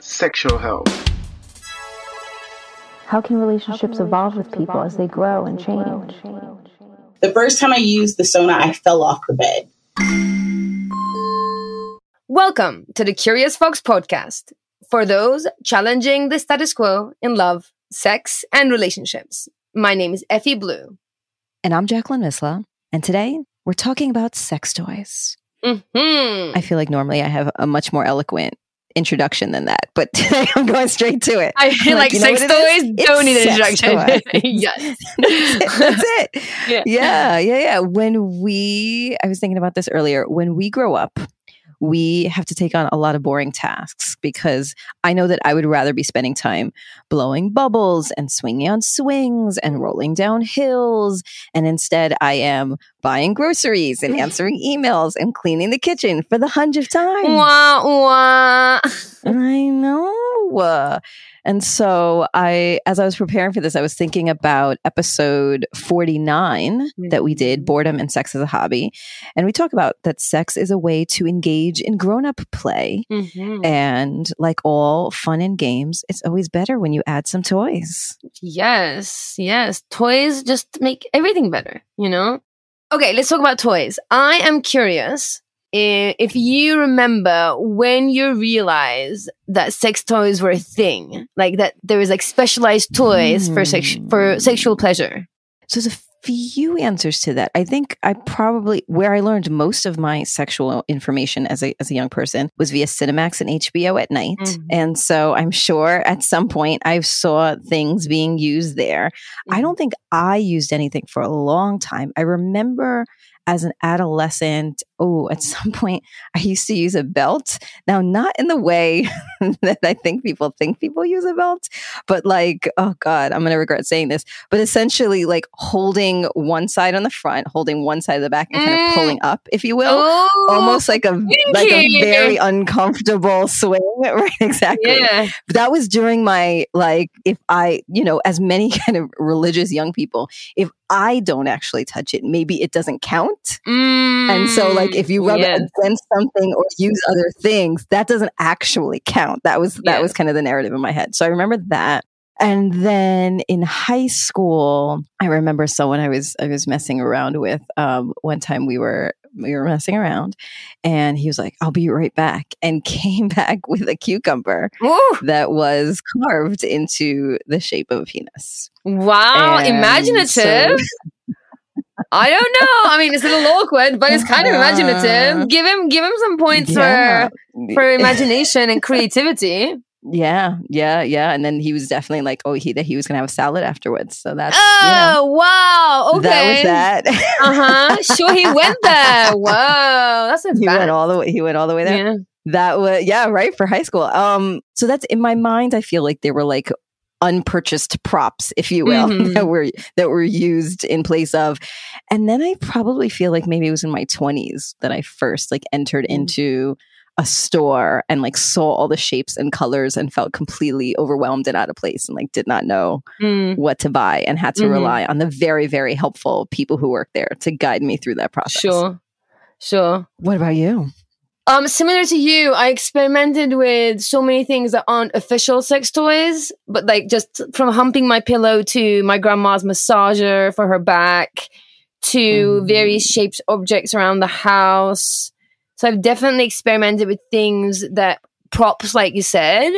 sexual health. How can relationships evolve with people as they grow and change? The first time I used the Sona, I fell off the bed. Welcome to the Curious Fox podcast for those challenging the status quo in love, sex, and relationships. My name is Effie Blue. And I'm Jacqueline Misla. And today we're talking about sex toys. Mm-hmm. I feel like normally I have a much more eloquent introduction than that, but today I'm going straight to it. I feel like, you know sex it toys It's don't need an introduction. yes. That's it. Yeah. Yeah, yeah, yeah. When we, I was thinking about this earlier, when we grow up, we have to take on a lot of boring tasks because I know that I would rather be spending time blowing bubbles and swinging on swings and rolling down hills. And instead, I am buying groceries and answering emails and cleaning the kitchen for the hundredth time. Wah, wah. I know. And so I, as I was preparing for this, I was thinking about episode 49 that we did, Boredom and Sex as a Hobby. And we talk about that sex is a way to engage in grown up play. Mhm. And like all fun and games, it's always better when you add some toys. Yes, yes. Toys just make everything better, you know? Okay, let's talk about toys. I am curious if you remember when you realized that sex toys were a thing, like that there was like specialized toys for sex for sexual pleasure. So there's a few answers to that. I think I probably where I learned most of my sexual information as a as a young person was via Cinemax and HBO at night. Mhm. And so I'm sure at some point I saw things being used there. I don't think I used anything for a long time. I remember as an adolescent, oh, at some point I used to use a belt. Now, not in the way that I think people think people use a belt, but like, oh God, I'm going to regret saying this, but essentially like holding one side on the front, holding one side of the back and kind Mm. of pulling up, if you will. Oh, Almost like a like a very uncomfortable swing, right? Exactly. yeah. But that was during my like if i you know as many kind of religious young people if i don't actually touch it maybe it doesn't count and so like if you rub yes. it against something or use other things that doesn't actually count that was that Yeah. was kind of the narrative in my head so i remember that and then in high school i remember someone i was i was messing around with um one time we were we were messing around and he was like i'll be right back and came back with a cucumber Ooh, that was carved into the shape of a penis. wow, And imaginative. so- I don't know. I mean, it's a little awkward, but it's kind of imaginative. Give him, give him some points yeah. for for imagination and creativity. yeah, yeah, yeah. And then he was definitely like, oh, he that he was gonna have a salad afterwards. So that's you Oh know, wow! Okay, that was that. Uh huh. Sure, he went there. Whoa, that's a he bad. went all the way. He went all the way there. Yeah. That was yeah, right for high school. Um, so that's in my mind. I feel like they were like unpurchased props, if you will, Mhm. that were that were used in place of. And then I probably feel like maybe it was in my twenties that I first like entered Mm. into a store and like saw all the shapes and colors and felt completely overwhelmed and out of place and like did not know Mm. what to buy and had to Mhm. rely on the very very helpful people who work there to guide me through that process. Sure, sure. What about you? Um, similar to you, I experimented with so many things that aren't official sex toys, but like just from humping my pillow to my grandma's massager for her back to Mhm. various shapes, objects around the house. So I've definitely experimented with things that props, like you said.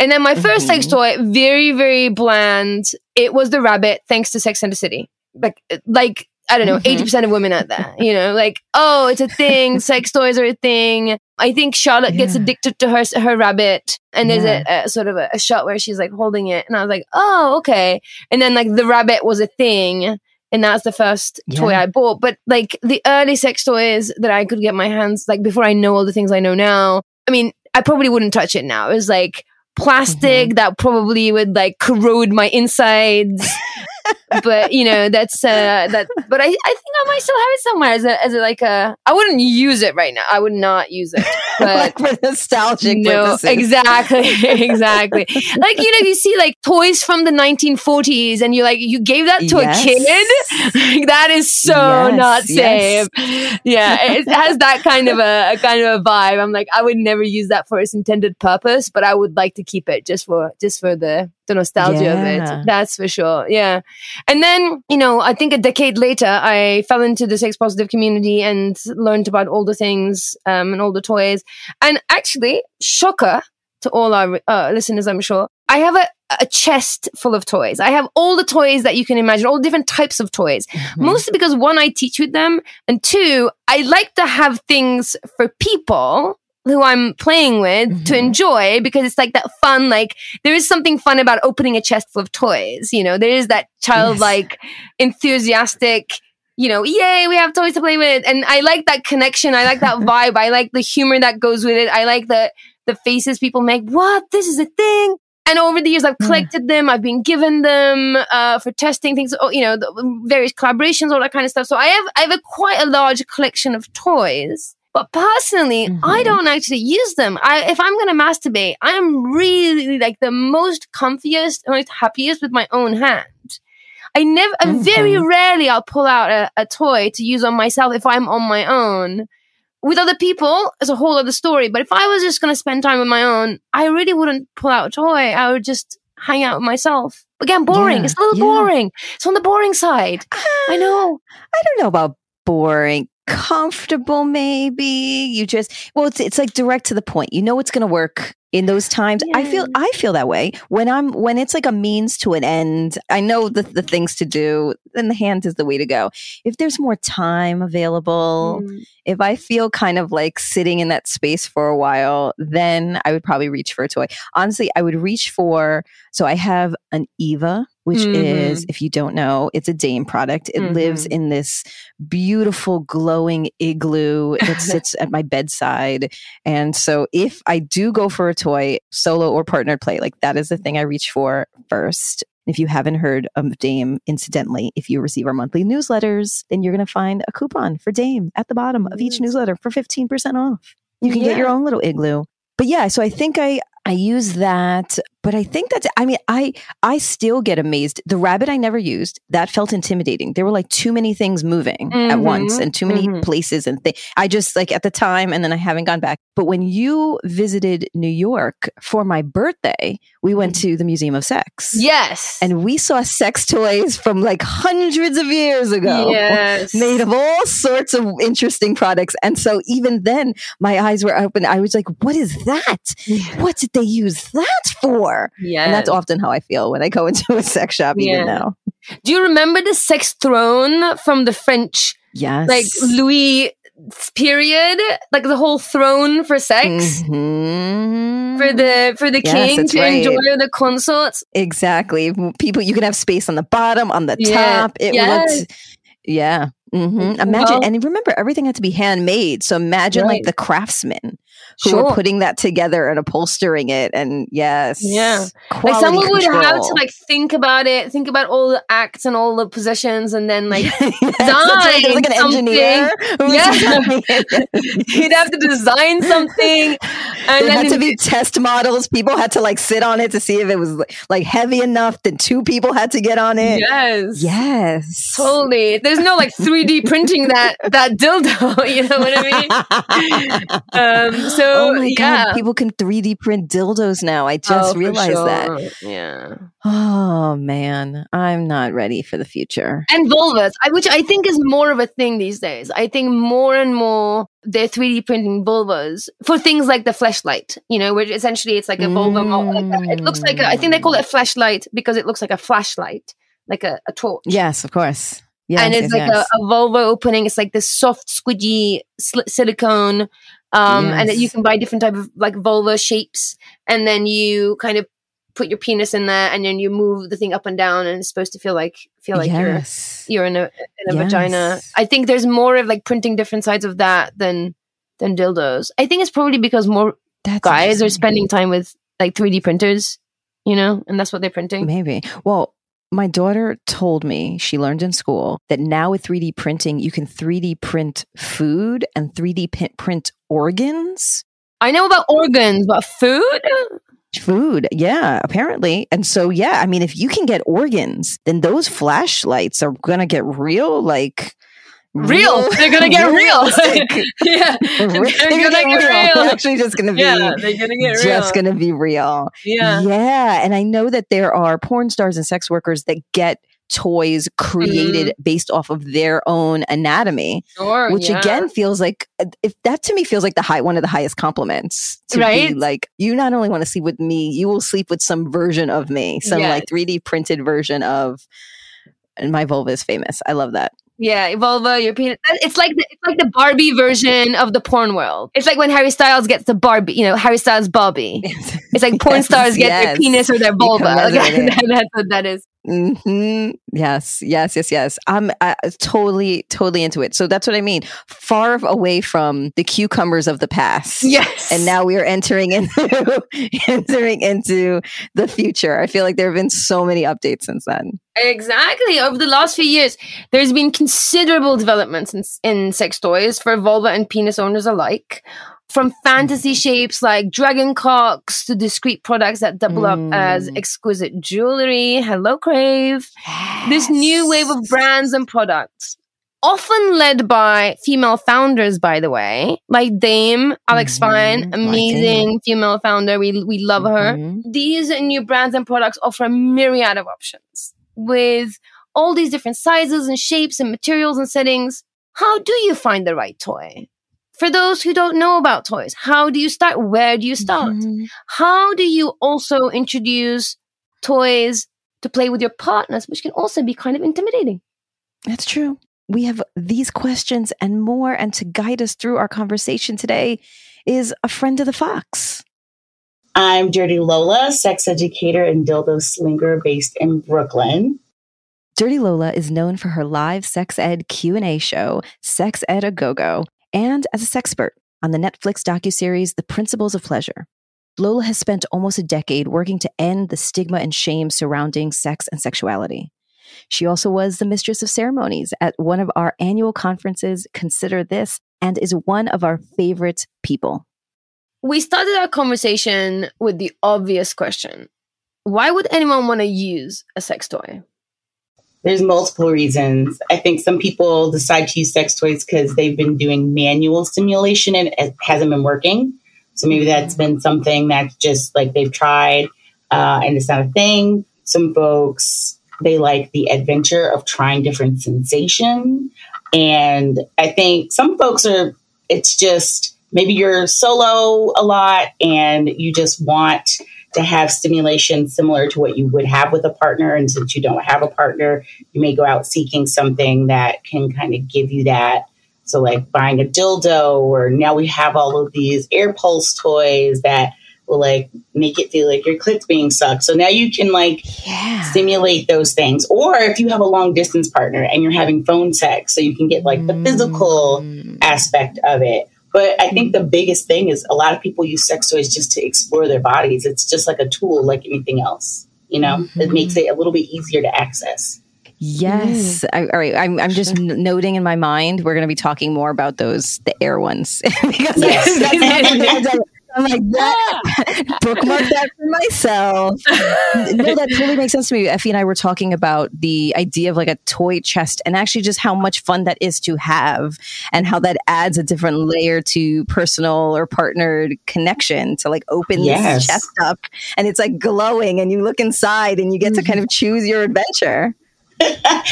And then my 1st sex Mhm. toy, very, very bland. It was the rabbit, thanks to Sex and the City. Like, like, I don't know, Mhm. 80% of women out there, you know, like, oh, it's a thing. sex toys are a thing. I think Charlotte gets addicted to her, her rabbit. And there's Yeah. a, a sort of a, a shot where she's like holding it. And I was like, oh, okay. And then like the rabbit was a thing. And that's the first toy I bought. But like the early sex toys that I could get my hands, like before I know all the things I know now, I mean, I probably wouldn't touch it now. It was like plastic that probably would like corrode my insides. but you know that's uh that but I, I think I might still have it somewhere as a as a like a I wouldn't use it right now. I would not use it. But like for nostalgic no, purposes. exactly, exactly. like you know, you see like toys from the 1940s, and you're like you gave that to Yes. a kid. Like, that is so Yes, not yes. safe. Yeah, it has that kind of a, a kind of a vibe. I'm like, I would never use that for its intended purpose, but I would like to keep it just for just for the the nostalgia Yeah. of it. That's for sure. Yeah. And then, you know, I think a decade later, I fell into the sex positive community and learned about all the things um, and all the toys. And actually, shocker to all our uh, listeners, I'm sure, I have a, a chest full of toys. I have all the toys that you can imagine, all different types of toys. Mostly because one, I teach with them, and two, I like to have things for people who I'm playing with to enjoy because it's like that fun, like there is something fun about opening a chest full of toys. You know, there is that childlike, enthusiastic, you know, yay, we have toys to play with. And I like that connection. I like that vibe. I like the humor that goes with it. I like the, the faces people make. What? This is a thing. And over the years, I've collected them. I've been given them uh, for testing things. oh, You know, the various collaborations, all that kind of stuff. So I have I have a quite a large collection of toys. But personally, I don't actually use them. I, if I'm going to masturbate, I am really like the most comfiest, most happiest with my own hand. I never, uh, very rarely, I'll pull out a, a toy to use on myself if I'm on my own. With other people, it's a whole other story. But if I was just going to spend time on my own, I really wouldn't pull out a toy. I would just hang out with myself. Again, boring. Yeah, it's a little yeah. boring. It's on the boring side. I know. I don't know about boring. Comfortable, maybe. You just well, it's it's like direct to the point. You know it's going to work in those times. I feel I feel that way when I'm when it's like a means to an end. I know the the things to do. Then the hand is the way to go. If there's more time available, Mm. if I feel kind of like sitting in that space for a while, then I would probably reach for a toy. Honestly, I would reach for. So I have an Eva, which is, Mhm. if you don't know, it's a Dame product. It lives in this beautiful glowing igloo that sits at my bedside. And so if I do go for a toy, solo or partnered play, like that is the thing I reach for first. If you haven't heard of Dame, incidentally, if you receive our monthly newsletters, then you're going to find a coupon for Dame at the bottom of each newsletter for 15% off. You can get your own little igloo. But yeah, so I think I I use that, but I think that's I mean, I I still get amazed. The rabbit I never used, that felt intimidating. There were like too many things moving at once and too many mhm. places and things. I just like at the time and then I haven't gone back. But when you visited New York for my birthday, we went to the Museum of Sex. Yes. And we saw sex toys from like hundreds of years ago. Yes. Made of all sorts of interesting products. And so even then, my eyes were open. I was like, what is that? What did they use that for? Yeah. And that's often how I feel when I go into a sex shop, Yeah. even now. Do you remember the sex throne from the French, Yes. like Louis period? Like the whole throne for sex? Mhm. For the for the king to right. enjoy the consorts. Exactly. People, you can have space on the bottom, on the Yeah. top. It Yes. looked, yeah. hmm Well- Imagine, and remember, everything had to be handmade. So imagine Right. like the craftsmen who Sure. were putting that together and upholstering it. And yes, Yeah. Like someone would have to like think about it, think about all the acts and all the positions, and then like Yes, right. Like an design engineer. something. Yeah. He'd have to design something, and there then had to be test models. People had to like sit on it to see if it was like heavy enough. Then two people had to get on it. yes, Yes. totally. There's no like 3D printing that that dildo. You know what I mean? Um, so oh my yeah. god, people can 3D print dildos now. I Oh, just for realized that. Yeah. Oh man, I'm not ready for the future. And vulvas, which I think is more of a thing these days. I think more and more they're 3D printing vulvas for things like the flashlight, you know, which essentially it's like a vulva. Like it looks like a, I think they call it a flashlight because it looks like a flashlight, like a, a torch. Yes, of course. Yes, and it's yes, like yes. a, a vulva opening. It's like this soft, squidgy sli- silicone. Um, and that you can buy different type of like vulva shapes, and then you kind of put your penis in there, and then you move the thing up and down, and it's supposed to feel like feel like yes. you're you're in a in a vagina. I think there's more of like printing different sides of that than than dildos. I think it's probably because more That's guys are spending time with like 3D printers, you know, and that's what they're printing. Maybe. Well, my daughter told me she learned in school that now with 3D printing, you can 3D print food and 3D p- print organs. I know about organs, but food? Food, yeah, apparently. And so, yeah, I mean, if you can get organs, then those flashlights are going to get real, like, Real. They're gonna get real. yeah. They're They're gonna gonna get real. real. They're actually just going to be Yeah, they're gonna get real. just to be real. Yeah. Yeah. And I know that there are porn stars and sex workers that get toys created based off of their own anatomy, Sure. which yeah. again feels like uh, if that to me feels like the high one of the highest compliments. To be Right? like you not only want to sleep with me, you will sleep with some version of me, some Yes. like 3D printed version of and my vulva is famous. I love that. Yeah, vulva, your penis. It's like the, it's like the Barbie version of the porn world. It's like when Harry Styles gets the Barbie, you know, Harry Styles Barbie. It's like porn Yes, stars get their penis or their vulva. Like, that's what that is. Hmm Yes, yes, yes, yes. I'm uh, totally, totally into it. So that's what I mean. Far away from the cucumbers of the past. Yes. And now we are entering into entering into the future. I feel like there have been so many updates since then. Exactly. Over the last few years, there's been considerable developments in, in sex toys for vulva and penis owners alike. From fantasy shapes like dragon cocks to discreet products that double up as Mm. exquisite jewelry. Hello, Crave. This new wave of brands and products, often led by female founders, by the way, like Dame, Alex Mhm, Fine, amazing female founder. We, we love her Mhm. these new brands and products offer a myriad of options with all these different sizes and shapes and materials and settings. How do you find the right toy? For those who don't know about toys, how do you start? Where do you start? Mhm. How do you also introduce toys to play with your partners, which can also be kind of intimidating? That's true. We have these questions and more, and to guide us through our conversation today is a friend of the Fox. I'm Dirty Lola, sex educator and dildo slinger based in Brooklyn. Dirty Lola is known for her live sex ed Q&A show, Sex Ed a Go-Go, and as a sexpert on the Netflix docuseries The Principles of Pleasure. Lola has spent almost a decade working to end the stigma and shame surrounding sex and sexuality. She also was the mistress of ceremonies at one of our annual conferences, Consider This, and is one of our favorite people. We started our conversation with the obvious question Why would anyone want to use a sex toy? There's multiple reasons. I think some people decide to use sex toys because they've been doing manual stimulation and it hasn't been working. So maybe that's been something that's just like they've tried uh, and it's not a thing. Some folks, they like the adventure of trying different sensation. And I think some folks are, it's just maybe you're solo a lot and you just want to have stimulation similar to what you would have with a partner. And since you don't have a partner, you may go out seeking something that can kind of give you that. So, like buying a dildo, or now we have all of these air pulse toys that will like make it feel like your clit's being sucked. So now you can like Yeah. stimulate those things. Or if you have a long distance partner and you're having phone sex, so you can get like the physical Mm. aspect of it. But I think the mm-hmm. biggest thing is a lot of people use sex toys just to explore their bodies. It's just like a tool, like anything else. You know, it mm-hmm. makes it a little bit easier to access. Yes. Mm. I, all right. I'm, I'm just n- noting in my mind, we're going to be talking more about those, the air ones. because Yes. that's not something I've done. I'm like, that, bookmark that for myself. no, that totally makes sense to me. Effie and I were talking about the idea of like a toy chest and actually just how much fun that is to have and how that adds a different layer to personal or partnered connection to like open Yes. this chest up and it's like glowing and you look inside and you get to mm-hmm. kind of choose your adventure.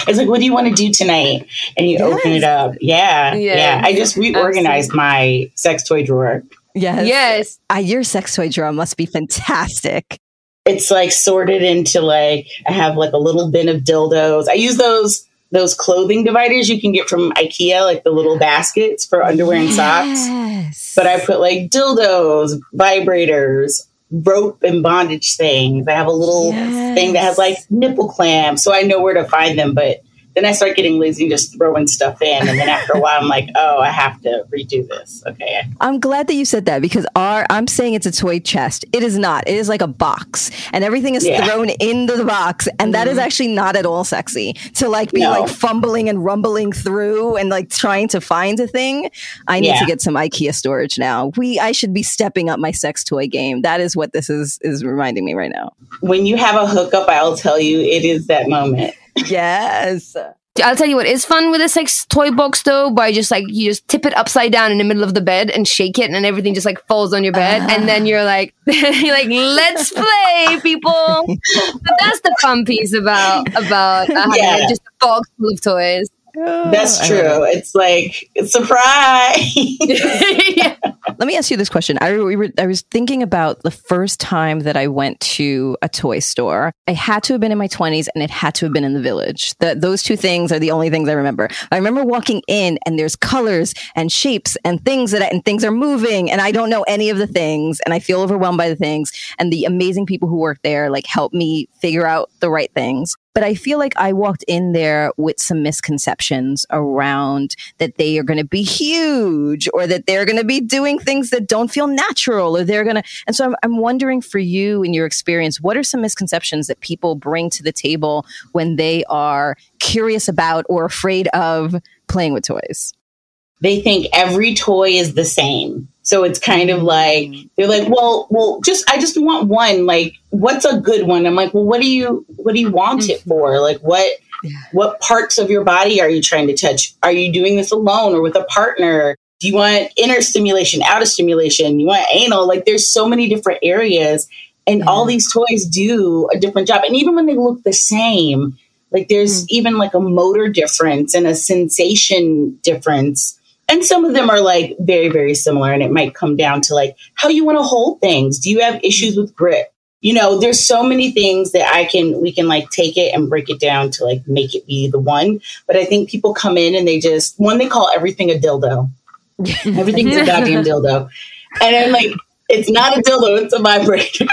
It's like, what do you want to do tonight? And you open it up. Yeah. Yeah, Yeah. I just reorganized my sex toy drawer. Yes. Yes. Uh, your sex toy drawer must be fantastic. It's like sorted into like, I have like a little bin of dildos. I use those. Those clothing dividers you can get from IKEA, like the little baskets for underwear and socks. Yes. but I put like dildos, vibrators, rope and bondage things. I have a little Yes. thing that has like nipple clamps, so I know where to find them. But then I start getting lazy and just throwing stuff in. And then after a while, I'm like, oh, I have to redo this. Okay. I'm glad that you said that because our I'm saying it's a toy chest. It is not. It is like a box, and everything is Yeah. thrown into the box, and that is mm-hmm. actually not at all sexy. To like be No. like fumbling and rumbling through and like trying to find a thing. I need Yeah. to get some IKEA storage now. We I should be stepping up my sex toy game. That is what this is is reminding me right now. When you have a hookup, I'll tell you it is that moment. Yes. I'll tell you what is fun with a sex toy box though, by just like you just tip it upside down in the middle of the bed and shake it, and everything just like falls on your bed, and then you're like, you're like, let's play, people. But that's the fun piece about about uh, Yeah. just a box full of toys. Oh, That's true. It's like, surprise. Yeah. Let me ask you this question. I, we were, I was thinking about the first time that I went to a toy store. I had to have been in my 20s and it had to have been in the village. The, those two things are the only things I remember. I remember walking in and there's colors and shapes and things that I, and things are moving and I don't know any of the things and I feel overwhelmed by the things and the amazing people who work there like help me figure out the right things. But I feel like I walked in there with some misconceptions around that they are going to be huge or that they're going to be doing things that don't feel natural or they're going to. And so I'm, I'm wondering for you in your experience, what are some misconceptions that people bring to the table when they are curious about or afraid of playing with toys? they think every toy is the same. So it's kind of like mm. they're like, well, well, just I just want one. Like, what's a good one? I'm like, well, what do you what do you want it mm-hmm. for? Like, what what parts of your body are you trying to touch? Are you doing this alone or with a partner? Do you want inner stimulation, outer stimulation? You want anal? Like, there's so many different areas, and all these toys do a different job. And even when they look the same, like there's mm. even like a motor difference and a sensation difference. And some of them are like very, very similar. And it might come down to like how you want to hold things. Do you have issues with grip? You know, there's so many things that I can, we can like take it and break it down to like make it be the one. But I think people come in and they just, one, they call everything a dildo. Everything's a goddamn dildo. And I'm like, it's not a dildo, it's a vibrator.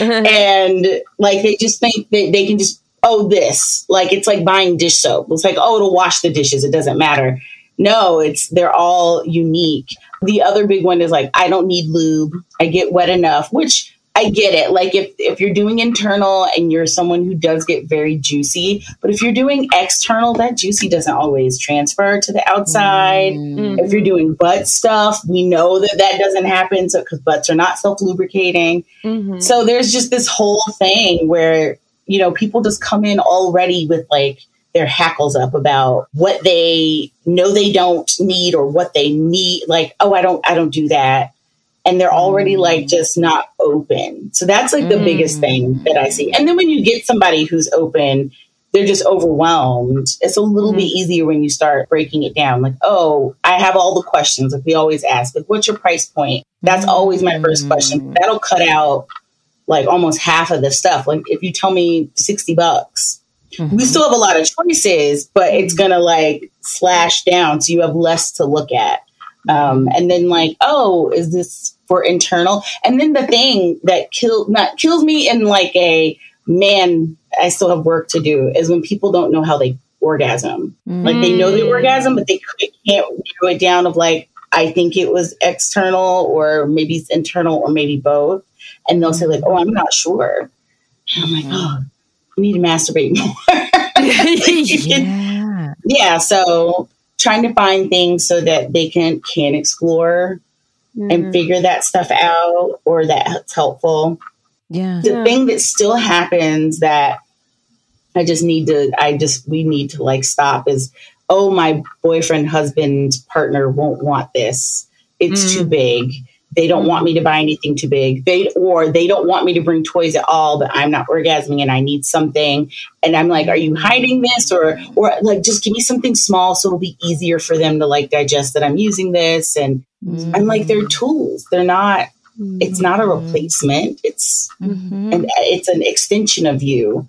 Uh-huh. and like they just think that they can just, oh, this. Like it's like buying dish soap. It's like, oh, it'll wash the dishes. It doesn't matter. No, it's they're all unique. The other big one is like, I don't need lube. I get wet enough, which I get it. Like if if you're doing internal and you're someone who does get very juicy, but if you're doing external, that juicy doesn't always transfer to the outside. Mm-hmm. If you're doing butt stuff, we know that that doesn't happen. So because butts are not self lubricating, mm-hmm. so there's just this whole thing where you know people just come in already with like their hackles up about what they know they don't need or what they need. Like, oh, I don't, I don't do that and they're already mm. like just not open. So that's like the biggest mm. thing that I see. And then when you get somebody who's open, they're just overwhelmed. It's a little bit mm. easier when you start breaking it down. Like, oh, I have all the questions. Like we always ask, like, what's your price point? That's always my first question. That'll cut out like almost half of the stuff. Like if you tell me 60 bucks, we still have a lot of choices, but it's gonna like slash down so you have less to look at. Um, and then like, oh, is this for internal? And then the thing that kill not kills me in like a man, I still have work to do is when people don't know how they orgasm. Like they know they orgasm, but they can't narrow it down of like, I think it was external or maybe it's internal or maybe both. And they'll say like, oh, I'm not sure. And I'm like, oh, you need to masturbate more. Yeah. yeah so trying to find things so that they can can explore and mm-hmm. figure that stuff out or that's helpful Yeah. the thing that still happens that i just need to i just we need to like stop is oh my boyfriend husband partner won't want this it's too mm. big they don't want me to buy anything too big. They or they don't want me to bring toys at all but i'm not orgasming and i need something. And i'm like are you hiding this? Or or like just give me something small so it'll be easier for them to like digest that i'm using this. And i'm like they're mm-hmm. tools. They're not it's not a mm-hmm. replacement. It's mm-hmm. and it's an extension of you.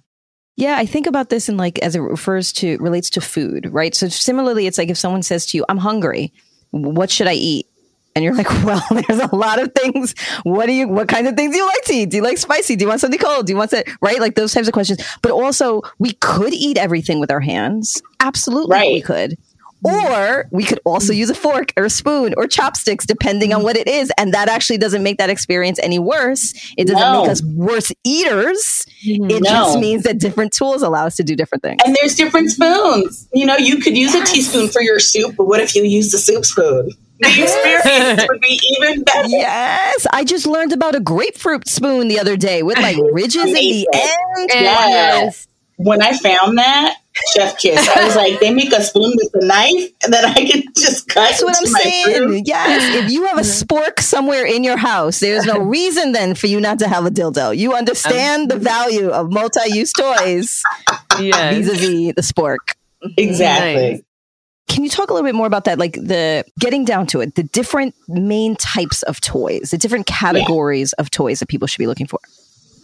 Yeah, I think about this in like as it refers to relates to food, right? So similarly, it's like if someone says to you, "I'm hungry, what should I eat?" And you're like, well, there's a lot of things. What do you, what kind of things do you like to eat? Do you like spicy? Do you want something cold? Do you want that? Right? Like those types of questions. But also, we could eat everything with our hands. Absolutely, we could. Or we could also use a fork or a spoon or chopsticks, depending on what it is. And that actually doesn't make that experience any worse. It doesn't No. make us worse eaters. Mm-hmm. It No. just means that different tools allow us to do different things. And there's different spoons. You know, you could use a teaspoon for your soup, but what if you use the soup spoon? The experience would be even better. Yes, I just learned about a grapefruit spoon the other day with like ridges in the end. Yes. When I found that, chef kiss, I was like, they make a spoon with a knife and then I can just cut That's what I'm my saying. fruit. Yes, if you have a spork somewhere in your house, there's no reason then for you not to have a dildo. You understand the um, value of multi-use toys Yes. vis-a-vis the spork. Exactly. Nice. Can you talk a little bit more about that? Like the getting down to it, the different main types of toys, the different categories of toys that people should be looking for.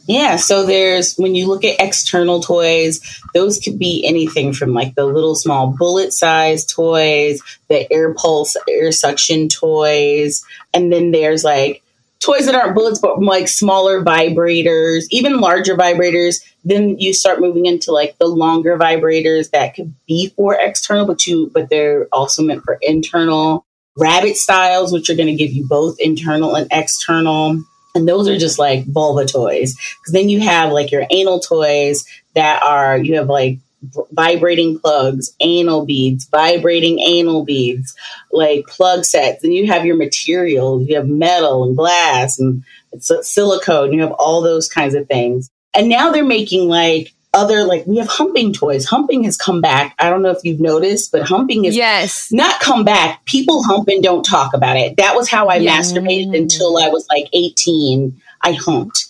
Yeah, so there's when you look at external toys, those could be anything from like the little small bullet size toys, the air pulse, air suction toys, and then there's like toys that aren't bullets but like smaller vibrators, even larger vibrators. Then you start moving into like the longer vibrators that could be for external, but you but they're also meant for internal. Rabbit styles, which are going to give you both internal and external. And those are just like vulva toys. Because then you have like your anal toys that are, you have like vibrating plugs, anal beads, vibrating anal beads, like plug sets. And you have your materials, you have metal and glass and silicone, you have all those kinds of things. And now they're making like other, like we have humping toys. Humping has come back. I don't know if you've noticed, but humping is Yes. not come back. People hump and don't talk about it. That was how I Yeah. masturbated until I was like 18. I humped.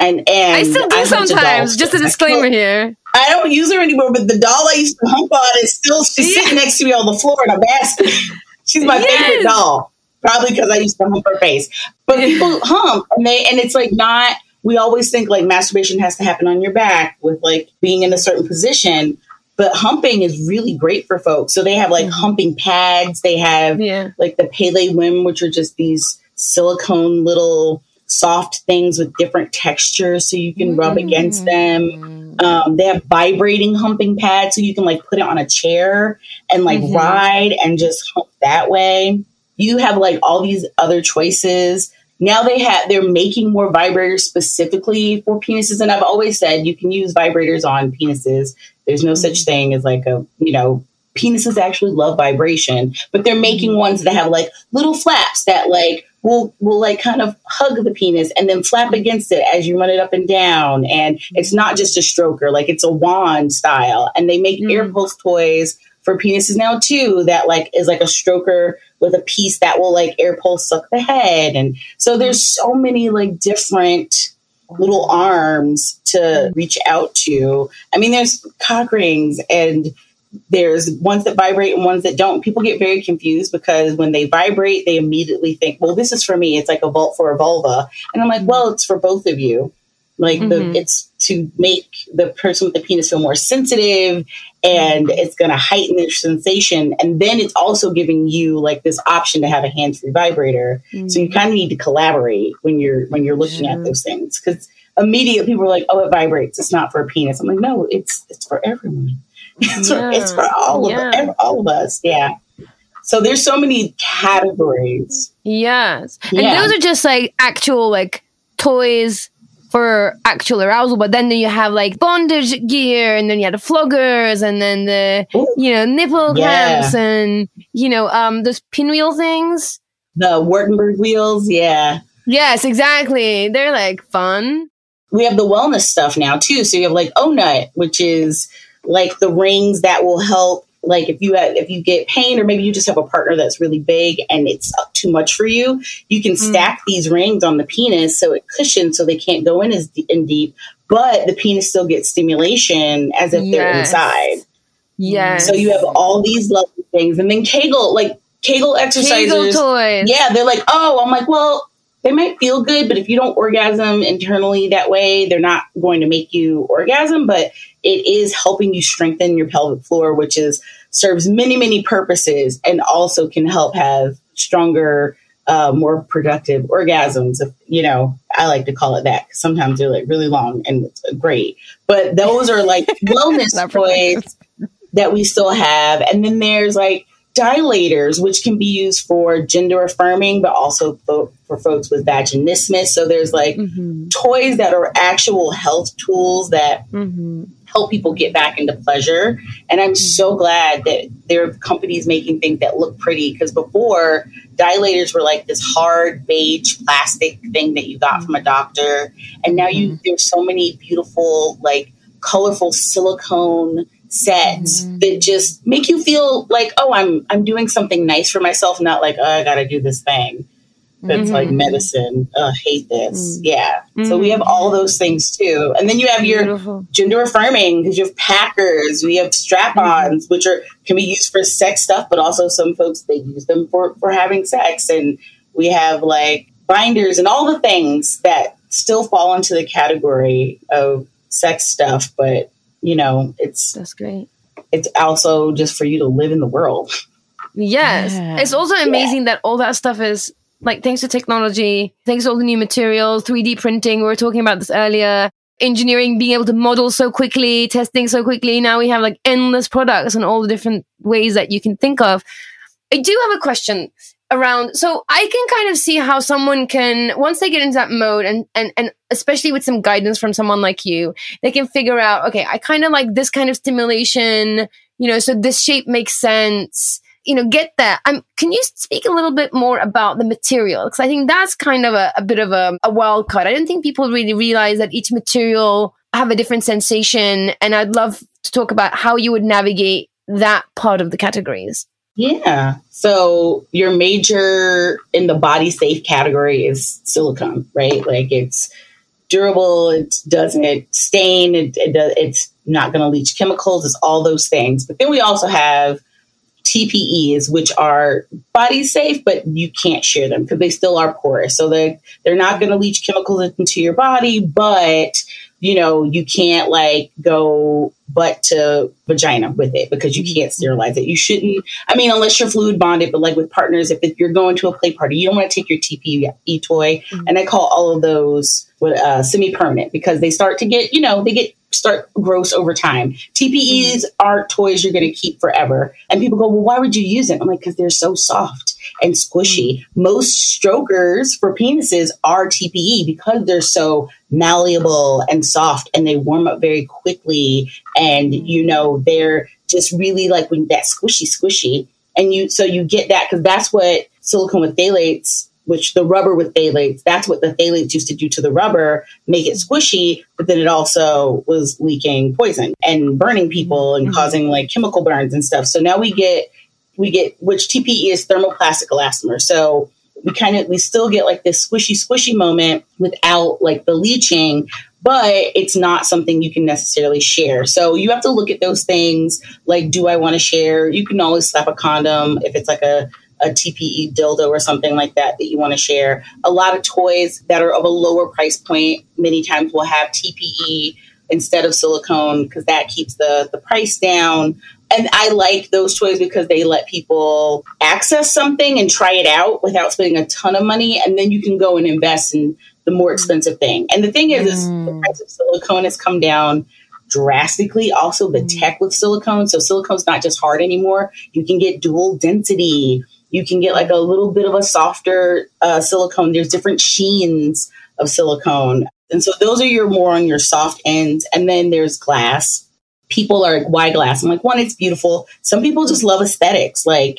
And and I still do humped sometimes. Just a disclaimer don't- here. I don't use her anymore, but the doll I used to hump on is still she's sitting next to me on the floor in a basket. She's my Yes. favorite doll. Probably because I used to hump her face. But people hump and they and it's like not we always think like masturbation has to happen on your back with like being in a certain position. But humping is really great for folks. So they have like mm-hmm. humping pads. They have Yeah. like the Pele Wim, which are just these silicone little soft things with different textures so you can rub against them. Mm. Um, they have vibrating humping pads so you can like put it on a chair and like mm-hmm. ride and just hump that way. You have like all these other choices. Now they have they're making more vibrators specifically for penises, and I've always said you can use vibrators on penises. There's no such mm-hmm. thing as like a you know penises actually love vibration, but they're making mm-hmm. ones that have like little flaps that like will will like kind of hug the penis and then flap against it as you run it up and down. And it's not just a stroker, like it's a wand style. And they make air mm-hmm. pulse toys for penises now too that like is like a stroker with a piece that will like air pulse suck the head. And so there's so many like different little arms to reach out to. I mean, there's cock rings and there's ones that vibrate and ones that don't. People get very confused because when they vibrate, they immediately think, well, this is for me. It's like a vault for a vulva. And I'm like, well, it's for both of you. Like the, mm-hmm. it's to make the person with the penis feel more sensitive and it's going to heighten the sensation. And then it's also giving you like this option to have a hands-free vibrator. So you kind of need to collaborate when you're, when you're looking at those things. Cause immediately people are like, oh, it vibrates. It's not for a penis. I'm like, no, it's, it's for everyone. It's, for, it's for all of Yeah. all of us. Yeah. So there's so many categories. Yes. And Yeah. those are just like actual like toys for actual arousal, but then you have like bondage gear and then you have the floggers and then the Ooh. you know nipple Yeah. clamps and you know um those pinwheel things. The Wartenberg wheels. Yeah. Yes, exactly. They're like fun. we have the wellness stuff now too. So you have like Ohnut, which is like the rings that will help. Like if you have, if you get pain, or maybe you just have a partner that's really big and it's too much for you, you can mm-hmm. stack these rings on the penis so it cushions, so they can't go in as d- in deep, but the penis still gets stimulation as if they're inside. Yes. So you have all these lovely things, and then Kegel, like Kegel exercises. Kegel toys. Yeah, they're like, oh, I'm like, well, they might feel good, but if you don't orgasm internally that way, they're not going to make you orgasm, but it is helping you strengthen your pelvic floor, which is serves many, many purposes and also can help have stronger uh, more productive orgasms. If, you know, I like to call it that. Sometimes they're like really long and great, but those are like wellness toys that we still have. And then there's like dilators, which can be used for gender affirming, but also fo- for folks with vaginismus. So there's like toys that are actual health tools that help people get back into pleasure. And I'm mm-hmm. so glad that there are companies making things that look pretty because before dilators were like this hard beige plastic thing that you got from a mm-hmm. doctor. And now you mm-hmm. there's so many beautiful, like colorful silicone sets that just make you feel like, oh, I'm I'm doing something nice for myself, not like, oh, I gotta do this thing. That's like mm-hmm. medicine. Uh, hate this. Mm. Yeah. So we have all mm-hmm. those things too. And then you have your Beautiful. gender affirming because you have packers, we have strap-ons, mm-hmm. which are can be used for sex stuff, but also some folks they use them for for having sex, and we have like binders and all the things that still fall into the category of sex stuff, but you know it's That's great. it's also just for you to live in the world. Yes. Yeah. It's also amazing that all that stuff is like thanks to technology, thanks to all the new materials, 3D printing, we were talking about this earlier, engineering being able to model so quickly, testing so quickly. Now we have like endless products and all the different ways that you can think of. I do have a question around so I can kind of see how someone can once they get into that mode and and and especially with some guidance from someone like you, they can figure out, okay, I kind of like this kind of stimulation, you know, so this shape makes sense you know, get that. Um, can you speak a little bit more about the material? Because I think that's kind of a, a bit of a, a wild card. I don't think people really realize that each material have a different sensation, and I'd love to talk about how you would navigate that part of the categories. Yeah. So your major in the body safe category is silicone, right? Like it's durable, it doesn't stain, it, it does, it's not going to leach chemicals, it's all those things. But then we also have TPEs, which are body safe, but you can't share them because they still are porous. So they they're not going to leach chemicals into your body, but you know you can't like go butt to vagina with it because you can't sterilize it. You shouldn't. I mean, unless you're fluid bonded, but like with partners, if you're going to a play party, you don't want to take your TPE toy. And I call all of those uh, semi permanent because they start to get you know they get start gross over time. TPEs mm-hmm. aren't toys you're going to keep forever. And people go, well, why would you use it? I'm like, because they're so soft and squishy. Mm-hmm. Most strokers for penises are TPE because they're so malleable and soft and they warm up very quickly. And, mm-hmm. you know, they're just really like when that squishy, squishy. And you, so you get that because that's what silicone with phthalates which the rubber with phthalates, that's what the phthalates used to do to the rubber, make it squishy, but then it also was leaking poison and burning people and mm-hmm. causing like chemical burns and stuff. So now we get we get which TPE is thermoplastic elastomer. So we kind of we still get like this squishy squishy moment without like the leaching, but it's not something you can necessarily share. So you have to look at those things like do I want to share? You can always slap a condom if it's like a a TPE dildo or something like that that you want to share. A lot of toys that are of a lower price point many times will have TPE instead of silicone because that keeps the, the price down. And I like those toys because they let people access something and try it out without spending a ton of money. And then you can go and invest in the more expensive thing. And the thing is, is mm. the price of silicone has come down drastically. Also, the mm. tech with silicone. So silicone's not just hard anymore. You can get dual density you can get like a little bit of a softer uh, silicone. There's different sheens of silicone. And so those are your more on your soft ends. And then there's glass. People are like, why glass? I'm like, one, it's beautiful. Some people just love aesthetics. Like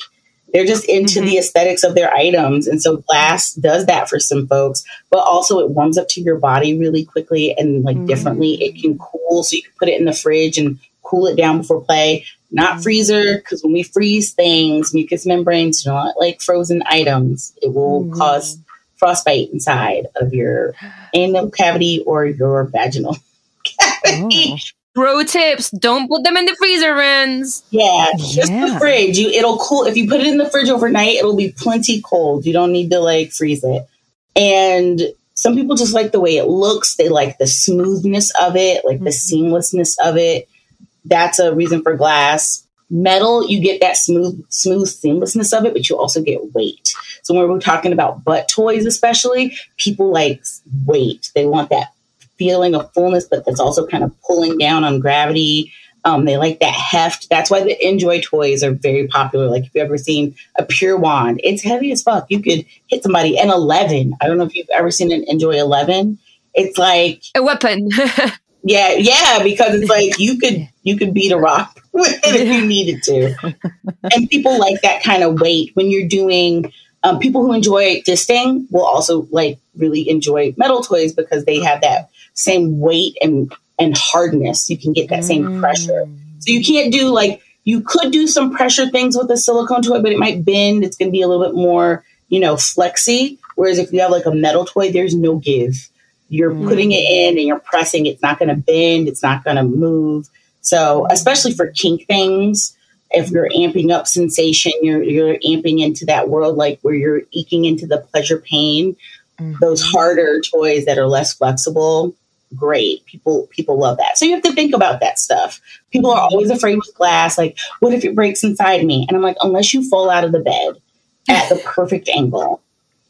they're just into mm-hmm. the aesthetics of their items. And so glass does that for some folks, but also it warms up to your body really quickly and like mm-hmm. differently. It can cool. So you can put it in the fridge and cool it down before play not freezer because when we freeze things mucous membranes are not like frozen items it will mm. cause frostbite inside of your anal cavity or your vaginal cavity oh. Pro tips: Don't put them in the freezer, Rens. Yeah, just yeah. the fridge. You, it'll cool if you put it in the fridge overnight. It'll be plenty cold. You don't need to like freeze it. And some people just like the way it looks. They like the smoothness of it, like mm-hmm. the seamlessness of it that's a reason for glass. Metal, you get that smooth, smooth seamlessness of it, but you also get weight. So when we're talking about butt toys, especially, people like weight. They want that feeling of fullness, but that's also kind of pulling down on gravity. Um, they like that heft. That's why the njoy toys are very popular. Like if you've ever seen a pure wand, it's heavy as fuck. You could hit somebody. And 11, I don't know if you've ever seen an njoy 11. It's like a weapon. yeah, yeah, because it's like you could you could beat a rock with it if you needed to. and people like that kind of weight when you're doing. Um, people who enjoy fisting will also like really enjoy metal toys because they have that same weight and and hardness. You can get that same pressure. So you can't do like you could do some pressure things with a silicone toy, but it might bend. It's going to be a little bit more, you know, flexy. Whereas if you have like a metal toy, there's no give. You're mm-hmm. putting it in and you're pressing. It's not going to bend. It's not going to move. So especially for kink things, if you're amping up sensation, you're you're amping into that world like where you're eking into the pleasure pain. Mm-hmm. Those harder toys that are less flexible, great. People people love that. So you have to think about that stuff. People are always afraid with glass, like, what if it breaks inside me? And I'm like, unless you fall out of the bed at the perfect angle,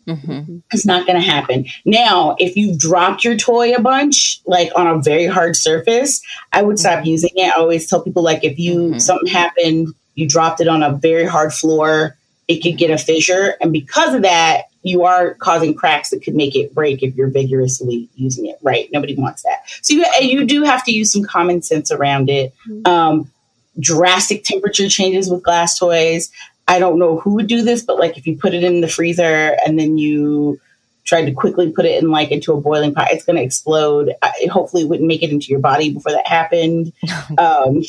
Mm-hmm. it's not going to happen. Now, if you've dropped your toy a bunch, like on a very hard surface, I would stop mm-hmm. using it. I always tell people, like, if you mm-hmm. something happened, you dropped it on a very hard floor, it could get a fissure, and because of that, you are causing cracks that could make it break if you're vigorously using it. Right? Nobody wants that. So you you do have to use some common sense around it. Um, drastic temperature changes with glass toys. I don't know who would do this, but like if you put it in the freezer and then you tried to quickly put it in like into a boiling pot, it's going to explode. I, hopefully, it wouldn't make it into your body before that happened. Um,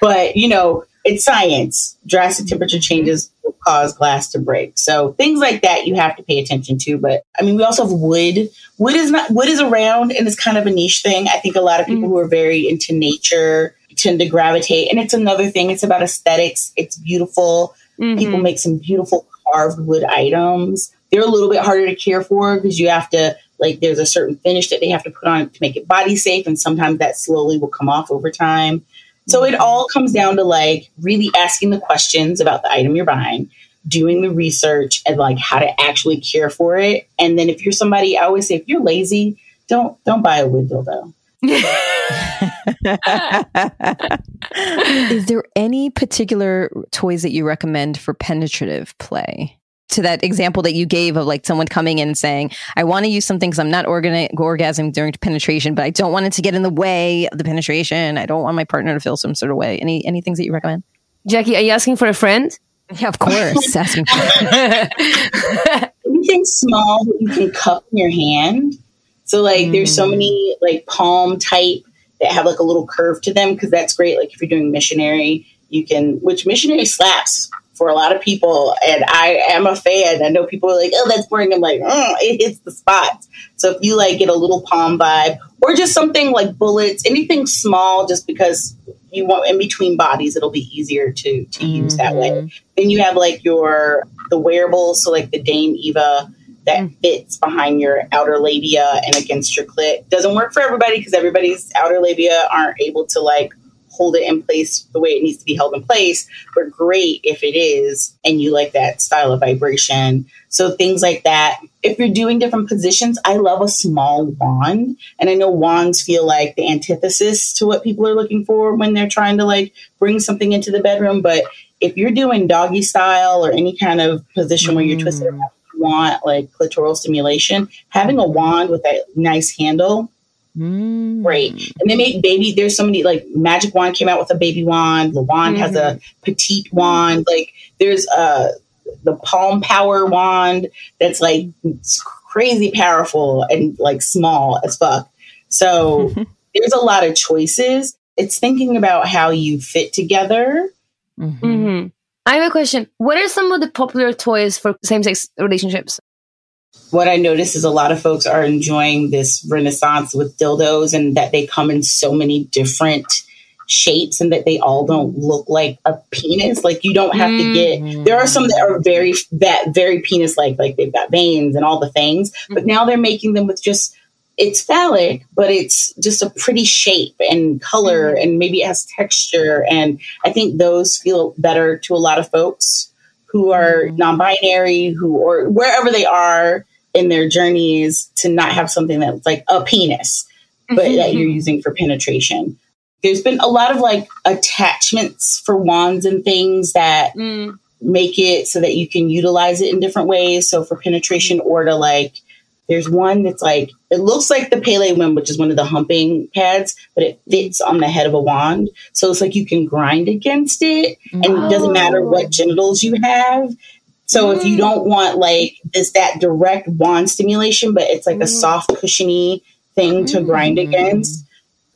but you know, it's science. Drastic temperature changes will cause glass to break. So things like that you have to pay attention to. But I mean, we also have wood. Wood is not wood is around and it's kind of a niche thing. I think a lot of people who are very into nature tend to gravitate. And it's another thing. It's about aesthetics. It's beautiful. Mm-hmm. People make some beautiful carved wood items. They're a little bit harder to care for because you have to like there's a certain finish that they have to put on it to make it body safe, and sometimes that slowly will come off over time. So it mm-hmm. all comes down to like really asking the questions about the item you're buying, doing the research and like how to actually care for it. And then if you're somebody, I always say if you're lazy, don't don't buy a wood dildo. Is there any particular toys that you recommend for penetrative play? To that example that you gave of like someone coming in and saying, I want to use something because I'm not organi- orgasming during penetration, but I don't want it to get in the way of the penetration. I don't want my partner to feel some sort of way. Any any things that you recommend? Jackie, are you asking for a friend? Yeah, of course. Asking for Anything small that you can cup in your hand. So like there's so mm. many like palm type that have like a little curve to them because that's great. Like if you're doing missionary, you can which missionary slaps for a lot of people, and I am a fan. I know people are like, "Oh, that's boring." I'm like, mm, it hits the spots. So if you like get a little palm vibe, or just something like bullets, anything small, just because you want in between bodies, it'll be easier to to use that way. Then you have like your the wearables, so like the Dame Eva that fits behind your outer labia and against your clit. Doesn't work for everybody because everybody's outer labia aren't able to like hold it in place the way it needs to be held in place, but great if it is and you like that style of vibration. So things like that. If you're doing different positions, I love a small wand. And I know wands feel like the antithesis to what people are looking for when they're trying to like bring something into the bedroom. But if you're doing doggy style or any kind of position where you're twisted mm. around, you want like clitoral stimulation, having a wand with a nice handle great. And they make baby. There's so many like Magic Wand came out with a baby wand. The wand has a petite wand. Like there's uh the Palm Power wand that's like crazy powerful and like small as fuck. So there's a lot of choices. It's thinking about how you fit together. hmm I have a question. What are some of the popular toys for same sex relationships? what I notice is a lot of folks are enjoying this renaissance with dildos and that they come in so many different shapes and that they all don't look like a penis. Like you don't have to mm. get there are some that are very that very penis like like they've got veins and all the things, but mm-hmm. now they're making them with just it's phallic, but it's just a pretty shape and color, mm-hmm. and maybe it has texture. And I think those feel better to a lot of folks who are mm-hmm. non-binary, who or wherever they are in their journeys to not have something that's like a penis, but mm-hmm, that you're using for penetration. There's been a lot of like attachments for wands and things that mm. make it so that you can utilize it in different ways. So for penetration or to like, there's one that's like, it looks like the Pele one, which is one of the humping pads, but it fits on the head of a wand. So it's like you can grind against it and it doesn't matter oh. what genitals you have. So if you mm. don't want like this, that direct wand stimulation, but it's like a mm. soft, cushiony thing to grind mm. against,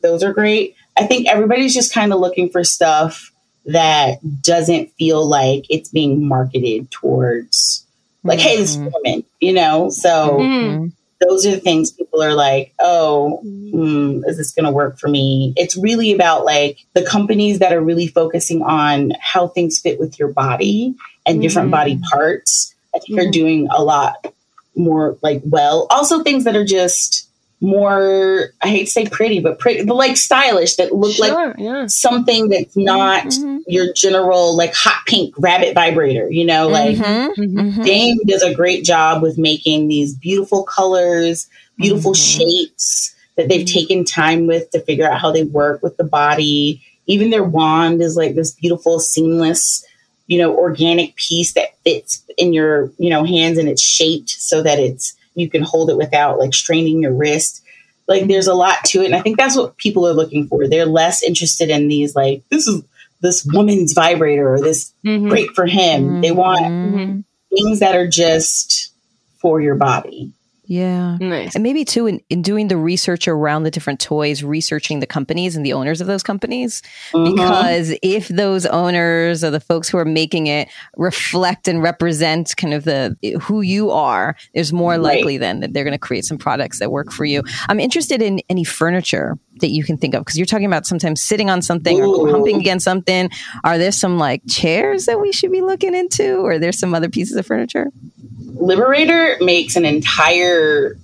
those are great. I think everybody's just kind of looking for stuff that doesn't feel like it's being marketed towards like, hey, this woman, mm-hmm. you know? So mm-hmm. those are the things people are like, oh, hmm, is this going to work for me? It's really about like the companies that are really focusing on how things fit with your body and different body mm-hmm. parts. I think are doing a lot more like well. Also, things that are just more, I hate to say pretty, but pretty, but like stylish that look like yeah. something that's mm-hmm, not mm-hmm. your general like hot pink rabbit vibrator, you know, like mm-hmm, Dame does a great job with making these beautiful colors, beautiful shapes that they've taken time with to figure out how they work with the body. Even their wand is like this beautiful, seamless, you know, organic piece that fits in your, you know, hands and it's shaped so that it's you can hold it without like straining your wrist. Like there's a lot to it. And I think that's what people are looking for. They're less interested in these like this is this woman's vibrator or this mm-hmm. great for him. They want mm-hmm. things that are just for your body. Yeah. Nice. And maybe too in, in doing the research around the different toys, researching the companies and the owners of those companies. Mm-hmm. Because if those owners or the folks who are making it reflect and represent kind of the who you are, there's more Right. likely then that they're going to create some products that work for you. I'm interested in any furniture that you can think of because you're talking about sometimes sitting on something or humping against something. Are there some like chairs that we should be looking into or there's some other pieces of furniture? Liberator makes an entire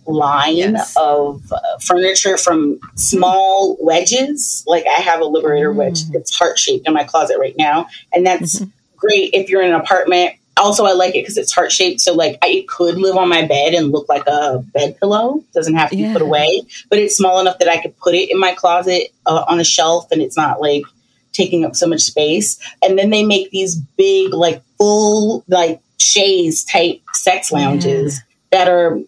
line Yes. of uh, furniture from small wedges. Like I have a Liberator wedge that's heart shaped in my closet right now, and that's great if you're in an apartment. Also, I like it because it's heart shaped, so like I, it could live on my bed and look like a bed pillow. Doesn't have to be put away, but it's small enough that I could put it in my closet uh, on a shelf, and it's not like taking up so much space. And then they make these big, like full, like chaise type sex lounges that are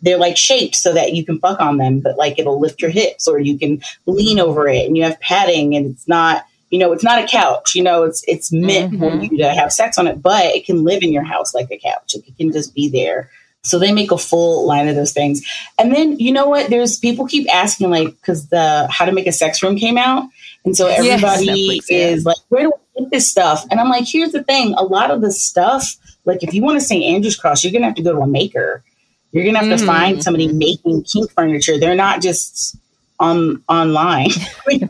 they're like shaped so that you can fuck on them, but like it'll lift your hips or you can lean over it and you have padding and it's not you know, it's not a couch, you know, it's it's meant for mm-hmm. you to have sex on it, but it can live in your house like a couch. It can just be there. So they make a full line of those things. And then you know what? There's people keep asking like because the how to make a sex room came out. And so Yes, everybody Netflix, yeah. is like, where do I get this stuff? And I'm like, here's the thing: a lot of the stuff, like if you want to St. Andrew's Cross, you're gonna have to go to a maker. You're gonna have to find mm-hmm. somebody making kink furniture. They're not just on online.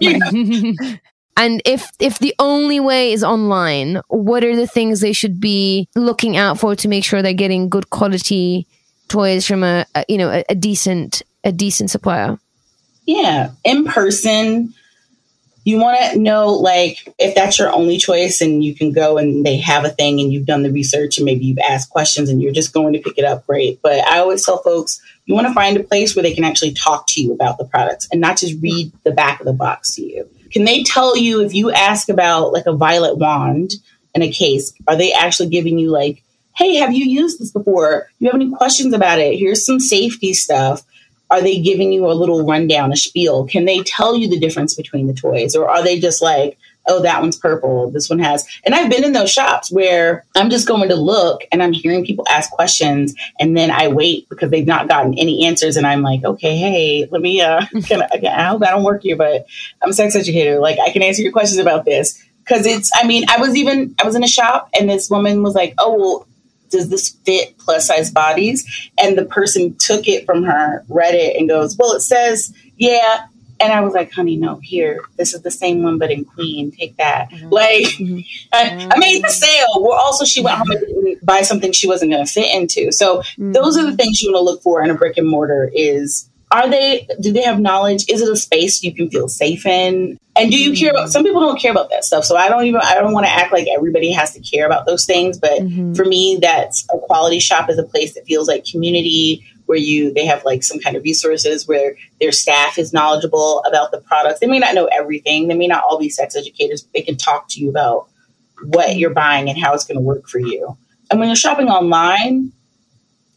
You know? And if if the only way is online, what are the things they should be looking out for to make sure they're getting good quality toys from a, a you know a, a decent a decent supplier? Yeah, in person. You want to know, like, if that's your only choice and you can go and they have a thing and you've done the research and maybe you've asked questions and you're just going to pick it up, great. But I always tell folks, you want to find a place where they can actually talk to you about the products and not just read the back of the box to you. Can they tell you if you ask about like a violet wand in a case, are they actually giving you like, hey, have you used this before? You have any questions about it? Here's some safety stuff are they giving you a little rundown, a spiel? Can they tell you the difference between the toys? Or are they just like, oh, that one's purple, this one has. And I've been in those shops where I'm just going to look and I'm hearing people ask questions and then I wait because they've not gotten any answers. And I'm like, okay, hey, let me, uh, can I, I hope I don't work here, but I'm a sex educator. Like, I can answer your questions about this. Cause it's, I mean, I was even, I was in a shop and this woman was like, oh, well, does this fit plus size bodies? And the person took it from her, read it, and goes, Well, it says, yeah. And I was like, honey, no, here, this is the same one, but in queen. Take that. Mm-hmm. Like, mm-hmm. I, I made the sale. Well, also, she went home and buy something she wasn't going to fit into. So, mm-hmm. those are the things you want to look for in a brick and mortar is are they do they have knowledge? Is it a space you can feel safe in? And do you care about some people don't care about that stuff so i don't even i don't want to act like everybody has to care about those things but Mm-hmm. for me that's a quality shop is a place that feels like community where you they have like some kind of resources where their staff is knowledgeable about the products. They may not know everything. They may not all be sex educators but they can talk to you about what you're buying and how it's going to work for you. And when you're shopping online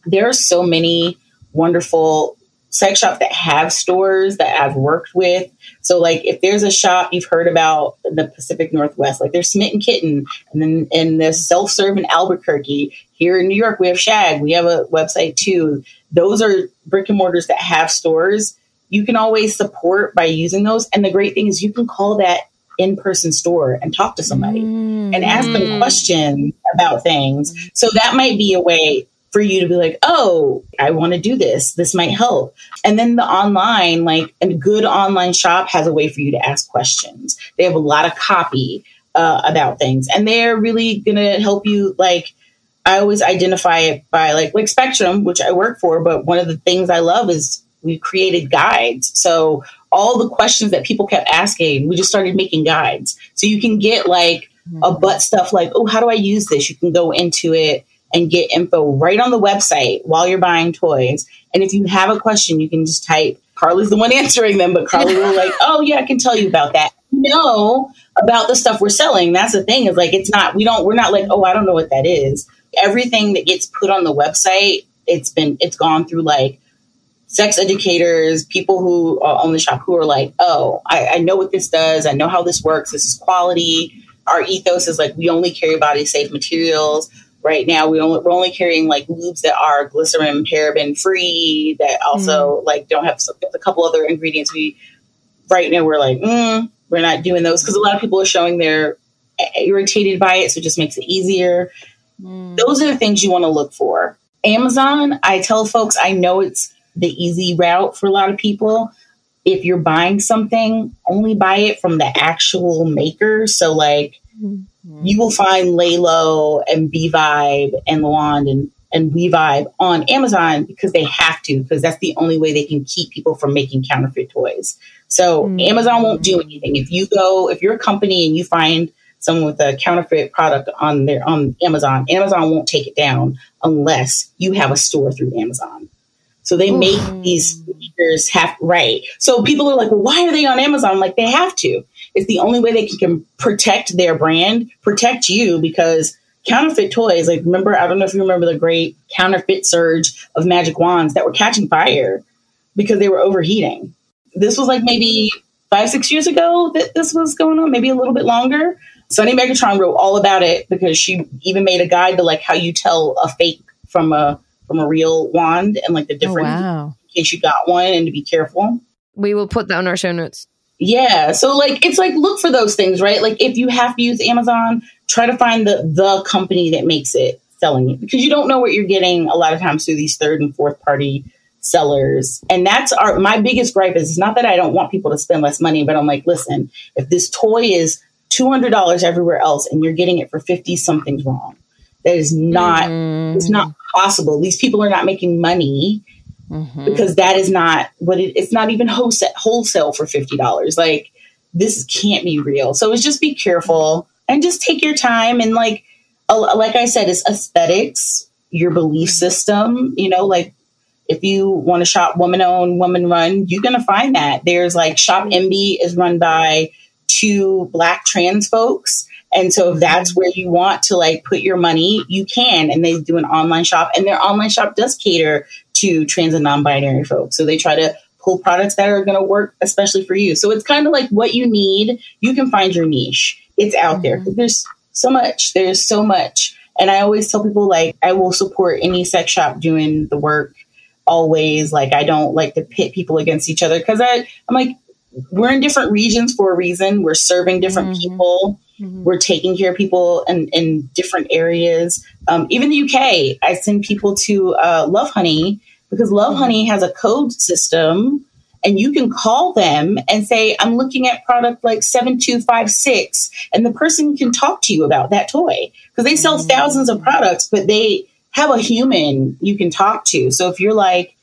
there are so many wonderful sex shops that have stores that I've worked with. So, like, if there's a shop you've heard about in the Pacific Northwest, like there's Smitten Kitten, and then in the self serve in Albuquerque. Here in New York, we have Shag. We have a website too. Those are brick and mortars that have stores. You can always support by using those. And the great thing is, you can call that in person store and talk to somebody mm. and ask them mm. questions about things. So, that might be a way for you to be like, oh, I want to do this. This might help. And then the online, like a good online shop has a way for you to ask questions. They have a lot of copy uh, about things and they're really going to help you. Like, I always identify it by like, like Spectrum, which I work for. But one of the things I love is we created guides. So all the questions that people kept asking, we just started making guides. So you can get like a butt stuff like, oh, how do I use this? You can go into it and get info right on the website while you're buying toys. And if you have a question, you can just type. Carly's the one answering them, but Carly will like, oh yeah, I can tell you about that. Know about the stuff we're selling. That's the thing is like it's not we don't we're not like oh I don't know what that is. Everything that gets put on the website, it's been it's gone through like sex educators, people who uh, own the shop who are like, oh, I, I know what this does. I know how this works. This is quality. Our ethos is like we only carry body safe materials right now we only, we're only carrying like lubes that are glycerin paraben free that also like don't have some, a couple other ingredients. We right now we're like mm, we're not doing those because a lot of people are showing they're irritated by it so it just makes it easier. Those are the things you want to look for. Amazon i tell folks i know it's the easy route for a lot of people. If you're buying something only buy it from the actual maker. So like you will find Lelo and B Vibe and Le Wand and and We Vibe on Amazon because they have to because that's the only way they can keep people from making counterfeit toys. So hmm. Amazon won't do anything if you go if you're a company and you find someone with a counterfeit product on their on Amazon. Amazon won't take it down unless you have a store through Amazon. So they make hmm. these sneakers have right. So people are like, well, why are they on Amazon? Like they have to. It's the only way they can, can protect their brand, protect you because counterfeit toys, like remember, I don't know if you remember the great counterfeit surge of magic wands that were catching fire because they were overheating. This was like maybe five, six years ago that this was going on, maybe a little bit longer. Sunny Megatron wrote all about it because she even made a guide to like how you tell a fake from a from a real wand and like the Oh, different wow. in case you got one and to be careful. We will put that on our show notes. Yeah. So like it's like look for those things, right? Like if you have to use Amazon, try to find the the company that makes it selling it because you don't know what you're getting a lot of times through these third and fourth party sellers. And that's our my biggest gripe is it's not that I don't want people to spend less money, but I'm like, listen, if this toy is two hundred dollars everywhere else and you're getting it for fifty, something's wrong. That is not it's mm. not possible. These people are not making money Mm-hmm. because that is not what it, it's not even wholesale wholesale for fifty dollars. Like this can't be real. So it's just be careful and just take your time and like like I said, it's aesthetics, your belief system. You know, like if you want to shop woman owned, woman run, you're gonna find that. There's like Shop MB is run by two black trans folks. And so if that's where you want to like put your money, you can. And they do an online shop and their online shop does cater to trans and non-binary folks. So they try to pull products that are going to work especially for you. So it's kind of like what you need, you can find your niche. It's out there. Mm-hmm. There's so much. There's so much. And I always tell people like I will support any sex shop doing the work always. Like I don't like to pit people against each other because I I'm like we're in different regions for a reason. We're serving different mm-hmm. people. We're taking care of people in, in different areas. Um, even the UK, I send people to uh, Lovehoney because Lovehoney has a code system and you can call them and say, I'm looking at product like 7256, and the person can talk to you about that toy because they sell thousands of products, but they have a human you can talk to. So if you're like,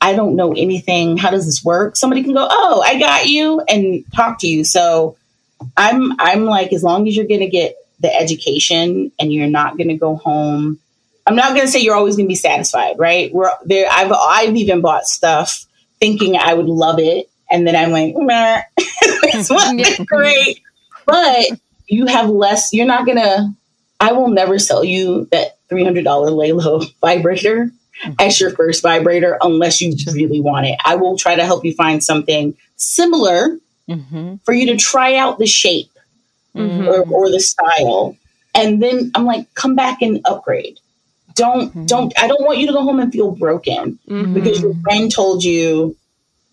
I don't know anything. How does this work? Somebody can go, "Oh, I got you," and talk to you. So I'm I'm like, as long as you're going to get the education and you're not going to go home. I'm not going to say you're always going to be satisfied, right? We're there. I've I've even bought stuff thinking I would love it, and then I'm like, this wasn't great. But you have less. You're not gonna. I will never sell you that three hundred dollar Lelo vibrator as your first vibrator unless you really want it. I will try to help you find something similar Mm-hmm. for you to try out the shape Mm-hmm. or, or the style. And then I'm like, come back and upgrade. Don't, Mm-hmm. don't, I don't want you to go home and feel broken because your friend told you,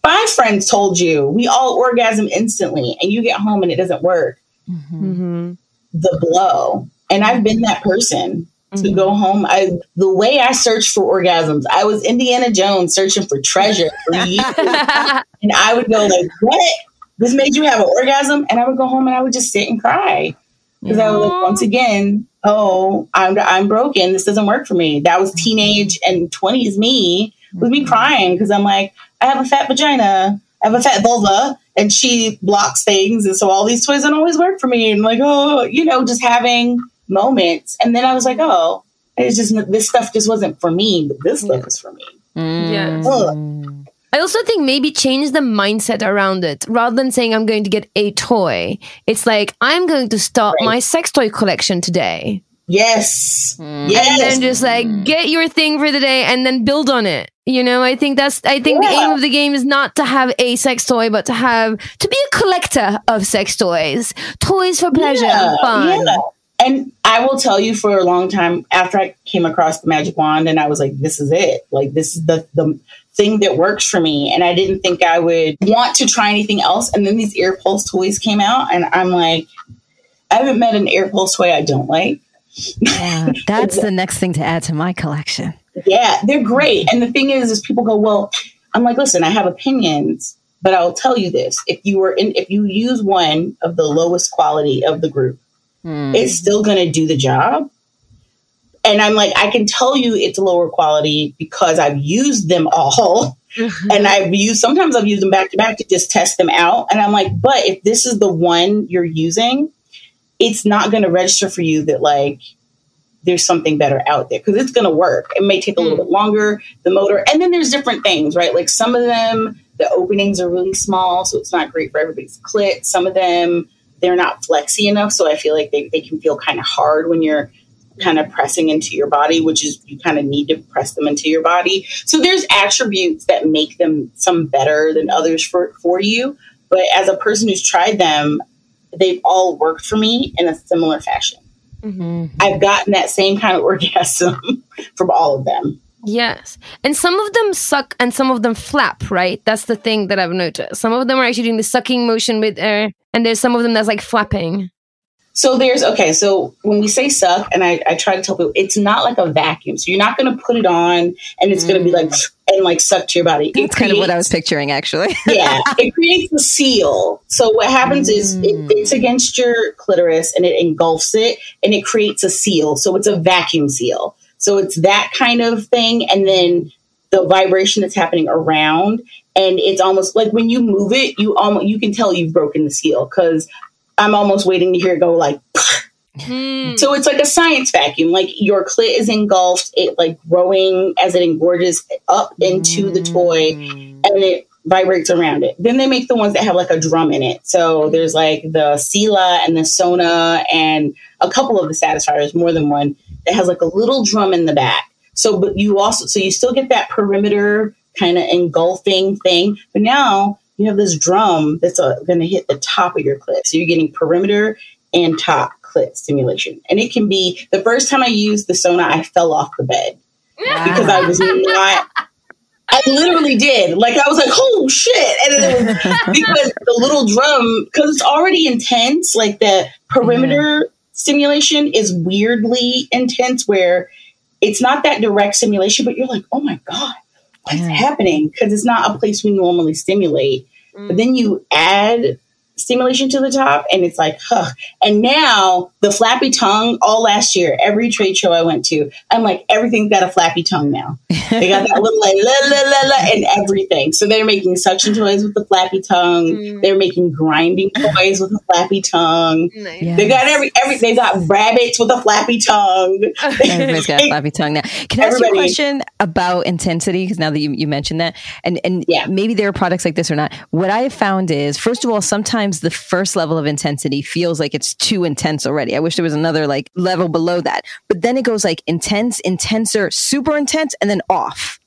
my friends told you, we all orgasm instantly, and you get home and it doesn't work. Mm-hmm. The blow. And I've been that person to go home. I the way I searched for orgasms, I was Indiana Jones searching for treasure for years. and I would go like, "What? This made you have an orgasm?" And I would go home and I would just sit and cry because I was like, once again, oh, I'm I'm broken. This doesn't work for me. That was teenage and twenties me with me mm-hmm. crying because I'm like, I have a fat vagina, I have a fat vulva, and she blocks things, and so all these toys don't always work for me. And like, oh, you know, just having moments. And then I was like, oh, it's just this stuff just wasn't for me, but this stuff is for me. Yes. Ugh. I also think maybe change the mindset around it. Rather than saying I'm going to get a toy, it's like I'm going to start Right. my sex toy collection today. Yes, hmm. And yes. then just like hmm. get your thing for the day and then build on it. You know, I think that's I think the aim of the game is not to have a sex toy, but to have to be a collector of sex toys. Toys for pleasure and fun. yeah. And I will tell you for a long time after I came across the magic wand and I was like, this is it. Like this is the the thing that works for me. And I didn't think I would want to try anything else. And then these air pulse toys came out and I'm like, I haven't met an air pulse toy I don't like. Yeah, that's the next thing to add to my collection. Yeah, they're great. And the thing is, is people go, well, I'm like, listen, I have opinions, but I'll tell you this: if you were in, if you use one of the lowest quality of the group, hmm. it's still going to do the job. And I'm like, I can tell you it's lower quality because I've used them all. and I've used sometimes I've used them back to back to just test them out. And I'm like, but if this is the one you're using, it's not going to register for you that like there's something better out there because it's going to work. It may take a little mm. bit longer, the motor, and then there's different things, right? Like some of them, the openings are really small, so it's not great for everybody's clit. Some of them, they're not flexy enough, so I feel like they, they can feel kind of hard when you're kind of pressing into your body, which is you kind of need to press them into your body. So there's attributes that make them some better than others for, for you. But as a person who's tried them, they've all worked for me in a similar fashion. Mm-hmm. I've gotten that same kind of orgasm from all of them. Yes. And some of them suck and some of them flap, right? That's the thing that I've noticed. Some of them are actually doing the sucking motion with air, and there's some of them that's like flapping. So there's okay. So when we say suck, and I, I try to tell people, it's not like a vacuum. So you're not going to put it on and it's going to be like mm. and like suck to your body. It That's kind of what I was picturing, actually. yeah, it creates a seal. So what happens is it mm. fits against your clitoris and it engulfs it and it creates a seal. So it's a vacuum seal. So it's that kind of thing, and then the vibration that's happening around, and it's almost like when you move it, you almost you can tell you've broken the seal because I'm almost waiting to hear it go like. Hmm. So it's like a science vacuum. Like your clit is engulfed, it like growing as it engorges up into the hmm. toy, and it vibrates around it. Then they make the ones that have like a drum in it. So there's like the Sila and the Sona and a couple of the Satisfyers, more than one, that has like a little drum in the back. So, but you also, so you still get that perimeter kind of engulfing thing, but now you have this drum that's uh, going to hit the top of your clit. So you're getting perimeter and top clit stimulation. And it can be the first time I used the Sona, I fell off the bed because I was not. I literally did. Like I was like, "Oh shit!" And then it was because the little drum, because it's already intense. Like the perimeter stimulation is weirdly intense, where it's not that direct stimulation, but you're like, "Oh my god, what's happening?" Because it's not a place we normally stimulate. But then you add stimulation to the top, and it's like, huh. And now the flappy tongue, all last year, every trade show I went to, I'm like, everything's got a flappy tongue now. They got that little like la la la la and everything. So they're making suction toys with the flappy tongue. Mm. They're making grinding toys with a flappy tongue. Nice. Yeah. They got every every. They got rabbits with a flappy tongue. Everybody's got a flappy tongue now. Can I ask you a question about intensity? Because now that you, you mentioned that, and and Yeah. maybe there are products like this or not. What I have found is, first of all, sometimes the first level of intensity feels like it's too intense already. I wish there was another like level below that, but then it goes like intense, intenser, super intense, and then off.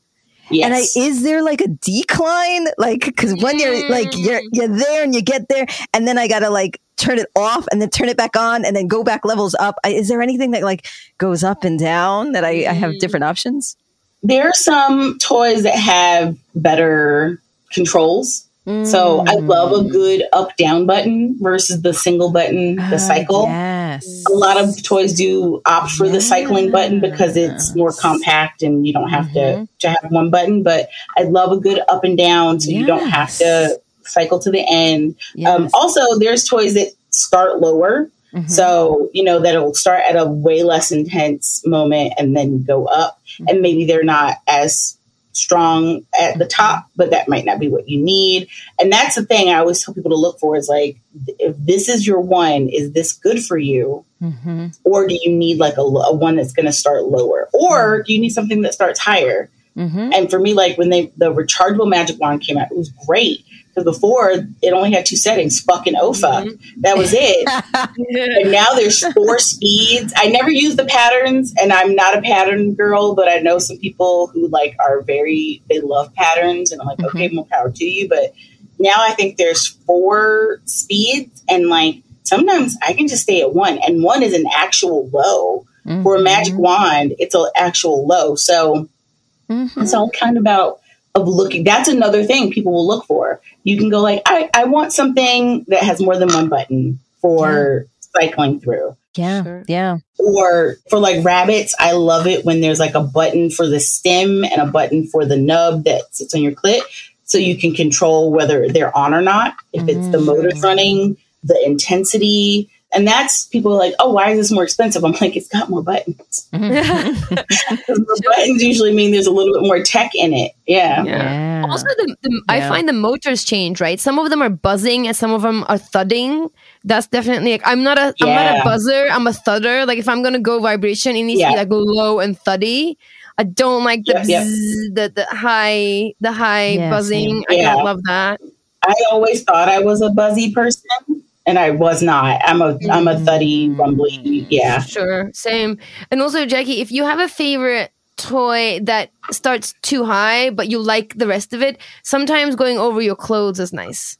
Yes. And I, is there like a decline? Like, because when you're like you're mm. you're there and you get there, and then I gotta like turn it off and then turn it back on and then go back levels up. I, is there anything that like goes up and down that I, I have mm. different options? there are some toys that have better controls. So I love a good up down button versus the single button, the Ah, cycle. Yes. A lot of toys do opt for the cycling button because it's more compact and you don't have to, to have one button. But I love a good up and down so you don't have to cycle to the end. Um, also, there's toys that start lower. Mhm. So, you know, that it'll start at a way less intense moment and then go up. And maybe they're not as strong at the top, but that might not be what you need. And that's the thing I always tell people to look for is like, if this is your one, is this good for you? Mhm. Or do you need like a, a one that's going to start lower? Or do you need something that starts higher? Mhm. And for me, like when they the rechargeable magic wand came out, it was great because before it only had two settings, fucking oh fuck, mm-hmm. that was it. and now there's four speeds. I never use the patterns, and I'm not a pattern girl, but I know some people who like are very they love patterns, and I'm like, okay, mm-hmm. more power to you. But now I think there's four speeds, and like sometimes I can just stay at one, and one is an actual low. For a magic mm-hmm. wand, it's an actual low. So it's all kind of about of looking. That's another thing people will look for. You can go like, I, I want something that has more than one button for cycling through. Yeah. Sure. Yeah. Or for like rabbits, I love it when there's like a button for the stem and a button for the nub that sits on your clit. So you can control whether they're on or not, if it's the mm. motors running, the intensity. And that's people are like, oh, why is this more expensive? I'm like, it's got more buttons. The buttons usually mean there's a little bit more tech in it. Yeah. Yeah. Also, the, the I find the motors change. Right, some of them are buzzing and some of them are thudding. That's definitely. Like, I'm not a. am not Yeah. a buzzer. I'm a thudder. Like if I'm gonna go vibration, it needs to be like low and thuddy. I don't like the Yep, yep. bzzz, the the high the high Yeah, buzzing. I don't love that. I always thought I was a buzzy person, and I was not. I'm a am a thuddy, rumbly. Yeah. Sure, same. And also, Jackie, if you have a favorite toy that starts too high, but you like the rest of it, sometimes going over your clothes is nice.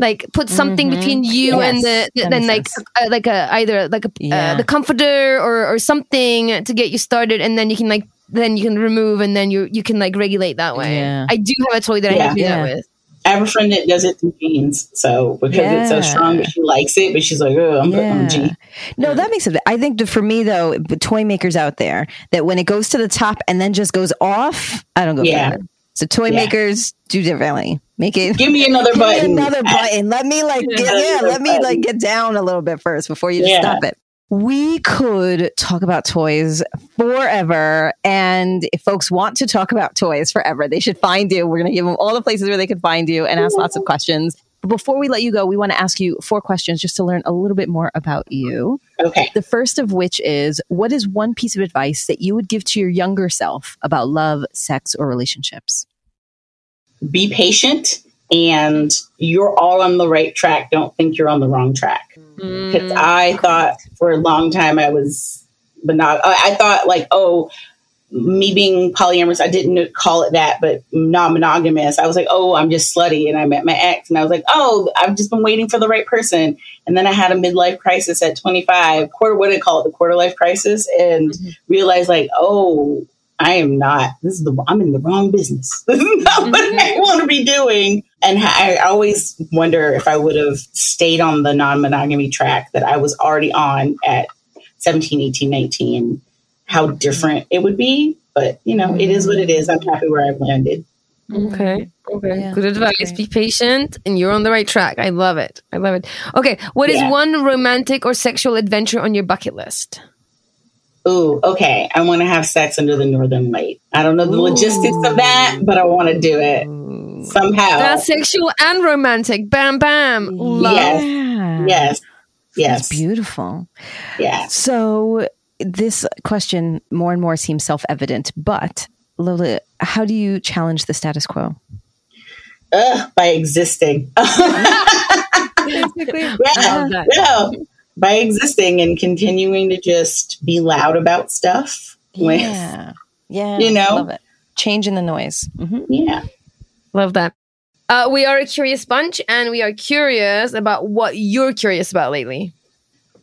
Like put something between you and the, the then like uh, like a either like a Yeah. uh, the comforter or or something to get you started, and then you can like then you can remove and then you you can like regulate that way. Yeah. I do have a toy that I Yeah. can do Yeah. that with. I have a friend that does it through jeans, so because it's so strong, she likes it, but she's like, oh, I'm putting on jeans. No, that makes it. I think that for me though, the toy makers out there, that when it goes to the top and then just goes off, I don't go Yeah. for that. So toy Yeah. makers do differently. Make it. Give me another Give me button. another button. Let me like get, yeah. Let me button. like get down a little bit first before you just Yeah. stop it. We could talk about toys forever. And if folks want to talk about toys forever, they should find you. We're going to give them all the places where they can find you and ask lots of questions. But before we let you go, we want to ask you four questions just to learn a little bit more about you. Okay. The first of which is what is one piece of advice that you would give to your younger self about love, sex, or relationships? Be patient, and you're all on the right track. Don't think you're on the wrong track. Because mm, I thought for a long time I was, but not. I I thought like, oh, me being polyamorous, I didn't call it that, but non-monogamous. I was like, oh, I'm just slutty, and I met my ex, and I was like, oh, I've just been waiting for the right person, and then I had a midlife crisis at 25, quarter what do they call it, the quarter life crisis, and mm-hmm. realized like, oh, I am not. This is the I'm in the wrong business. This is not what I mm-hmm. want to be doing. And I always wonder if I would have stayed on the non-monogamy track that I was already on at 17, 18, 19, how mm-hmm. different it would be. But you know, it is what it is. I'm happy where I've landed. Mm-hmm. Okay. Okay. Yeah, Good advice. great. Be patient and you're on the right track. I love it. I love it. Okay. What is Yeah. one romantic or sexual adventure on your bucket list? Ooh, okay. I want to have sex under the northern light. I don't know the logistics of that, but I want to do it somehow. That's sexual and romantic. Bam, bam. Love. Yes. Yeah. yes. That's Yes. beautiful. Yeah. So this question more and more seems self-evident, but Lola, how do you challenge the status quo? Ugh, by existing. Basically. yeah, love that. yeah. By existing and continuing to just be loud about stuff. With, Yeah. Yeah. You know? Love it. Changing the noise. Mhm. yeah. Love that. Uh, we are a curious bunch and we are curious about what you're curious about lately.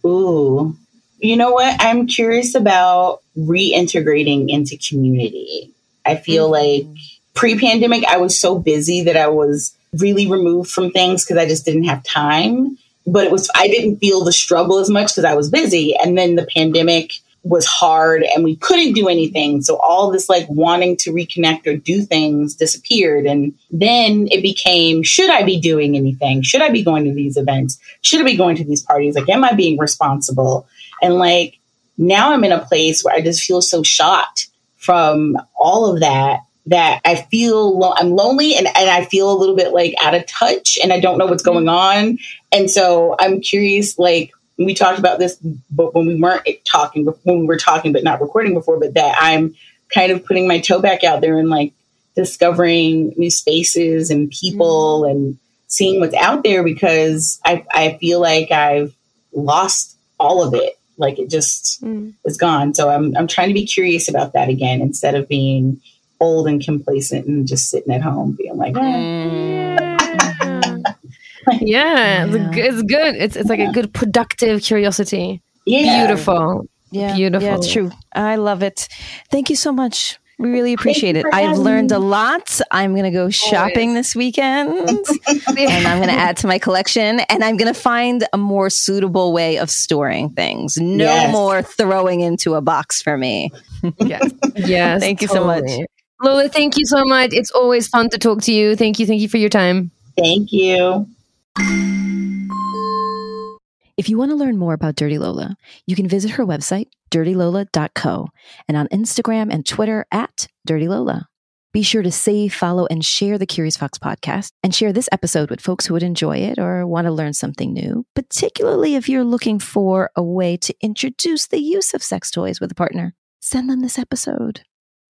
Ooh. You know what? I'm curious about reintegrating into community. I feel like pre pandemic, I was so busy that I was really removed from things because I just didn't have time. But it was, I didn't feel the struggle as much because I was busy. And then the pandemic was hard and we couldn't do anything. So all this like wanting to reconnect or do things disappeared. And then it became, should I be doing anything? Should I be going to these events? Should I be going to these parties? Like, am I being responsible? And like, now I'm in a place where I just feel so shocked from all of that that I feel lo- I'm lonely and, and I feel a little bit like out of touch and I don't know what's mm-hmm. going on. And so I'm curious, like, we talked about this, but when we weren't talking, when we were talking, but not recording before, but that I'm kind of putting my toe back out there and like discovering new spaces and people mm-hmm. and seeing what's out there because I, I feel like I've lost all of it. Like it just mm. is gone. So I'm, I'm trying to be curious about that again instead of being old and complacent and just sitting at home being like, eh. Mm. Yeah, it's, it's good. It's it's like a good productive curiosity. yeah. Beautiful. Yeah. Beautiful. Yeah, it's true. I love it. Thank you so much. We really appreciate it. I've learned me. a lot. I'm going to go shopping this weekend and I'm going to add to my collection and I'm going to find a more suitable way of storing things. No Yes. more throwing into a box for me. Yes. Yes. Thank you so much. Lola, thank you so much. It's always fun to talk to you. Thank you. Thank you for your time. Thank you. If you want to learn more about Dirty Lola, you can visit her website, dirtylola.co, and on Instagram and Twitter at Dirty Lola. Be sure to save, follow, and share the Curious Fox podcast and share this episode with folks who would enjoy it or want to learn something new, particularly if you're looking for a way to introduce the use of sex toys with a partner. Send them this episode.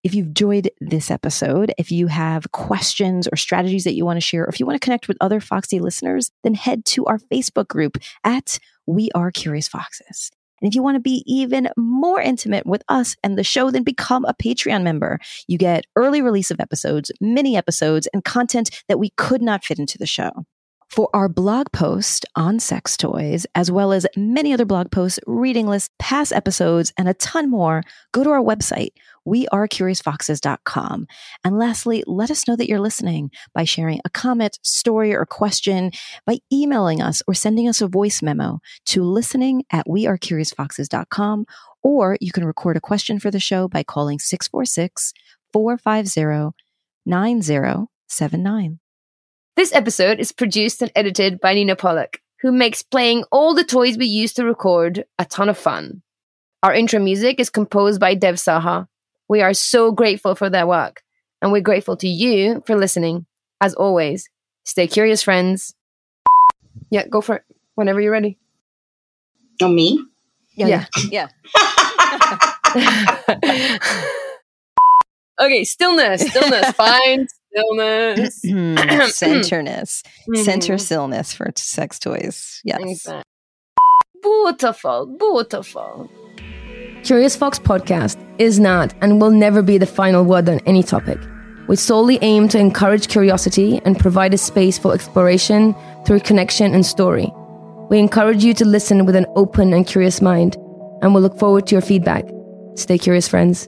If you've enjoyed this episode, if you have questions or strategies that you want to share, or if you want to connect with other Foxy listeners, then head to our Facebook group at We Are Curious Foxes. And if you want to be even more intimate with us and the show, then become a Patreon member. You get early release of episodes, mini episodes, and content that we could not fit into the show. For our blog post on sex toys, as well as many other blog posts, reading lists, past episodes, and a ton more, go to our website, wearecuriousfoxes.com. And lastly, let us know that you're listening by sharing a comment, story, or question, by emailing us or sending us a voice memo to listening at wearecuriousfoxes.com. Or you can record a question for the show by calling 646 450 9079. This episode is produced and edited by Nina Pollock, who makes playing all the toys we use to record a ton of fun. Our intro music is composed by Dev Saha. We are so grateful for their work, and we're grateful to you for listening. As always, stay curious, friends. Yeah, go for it whenever you're ready. Oh, me? Yeah. Yeah. okay, stillness, stillness, fine, stillness. Centerness. Center Mhm. stillness for sex toys. Yes. Exactly. Beautiful, beautiful. Curious Fox podcast is not and will never be the final word on any topic. We solely aim to encourage curiosity and provide a space for exploration through connection and story. We encourage you to listen with an open and curious mind, and we'll look forward to your feedback. Stay curious, friends.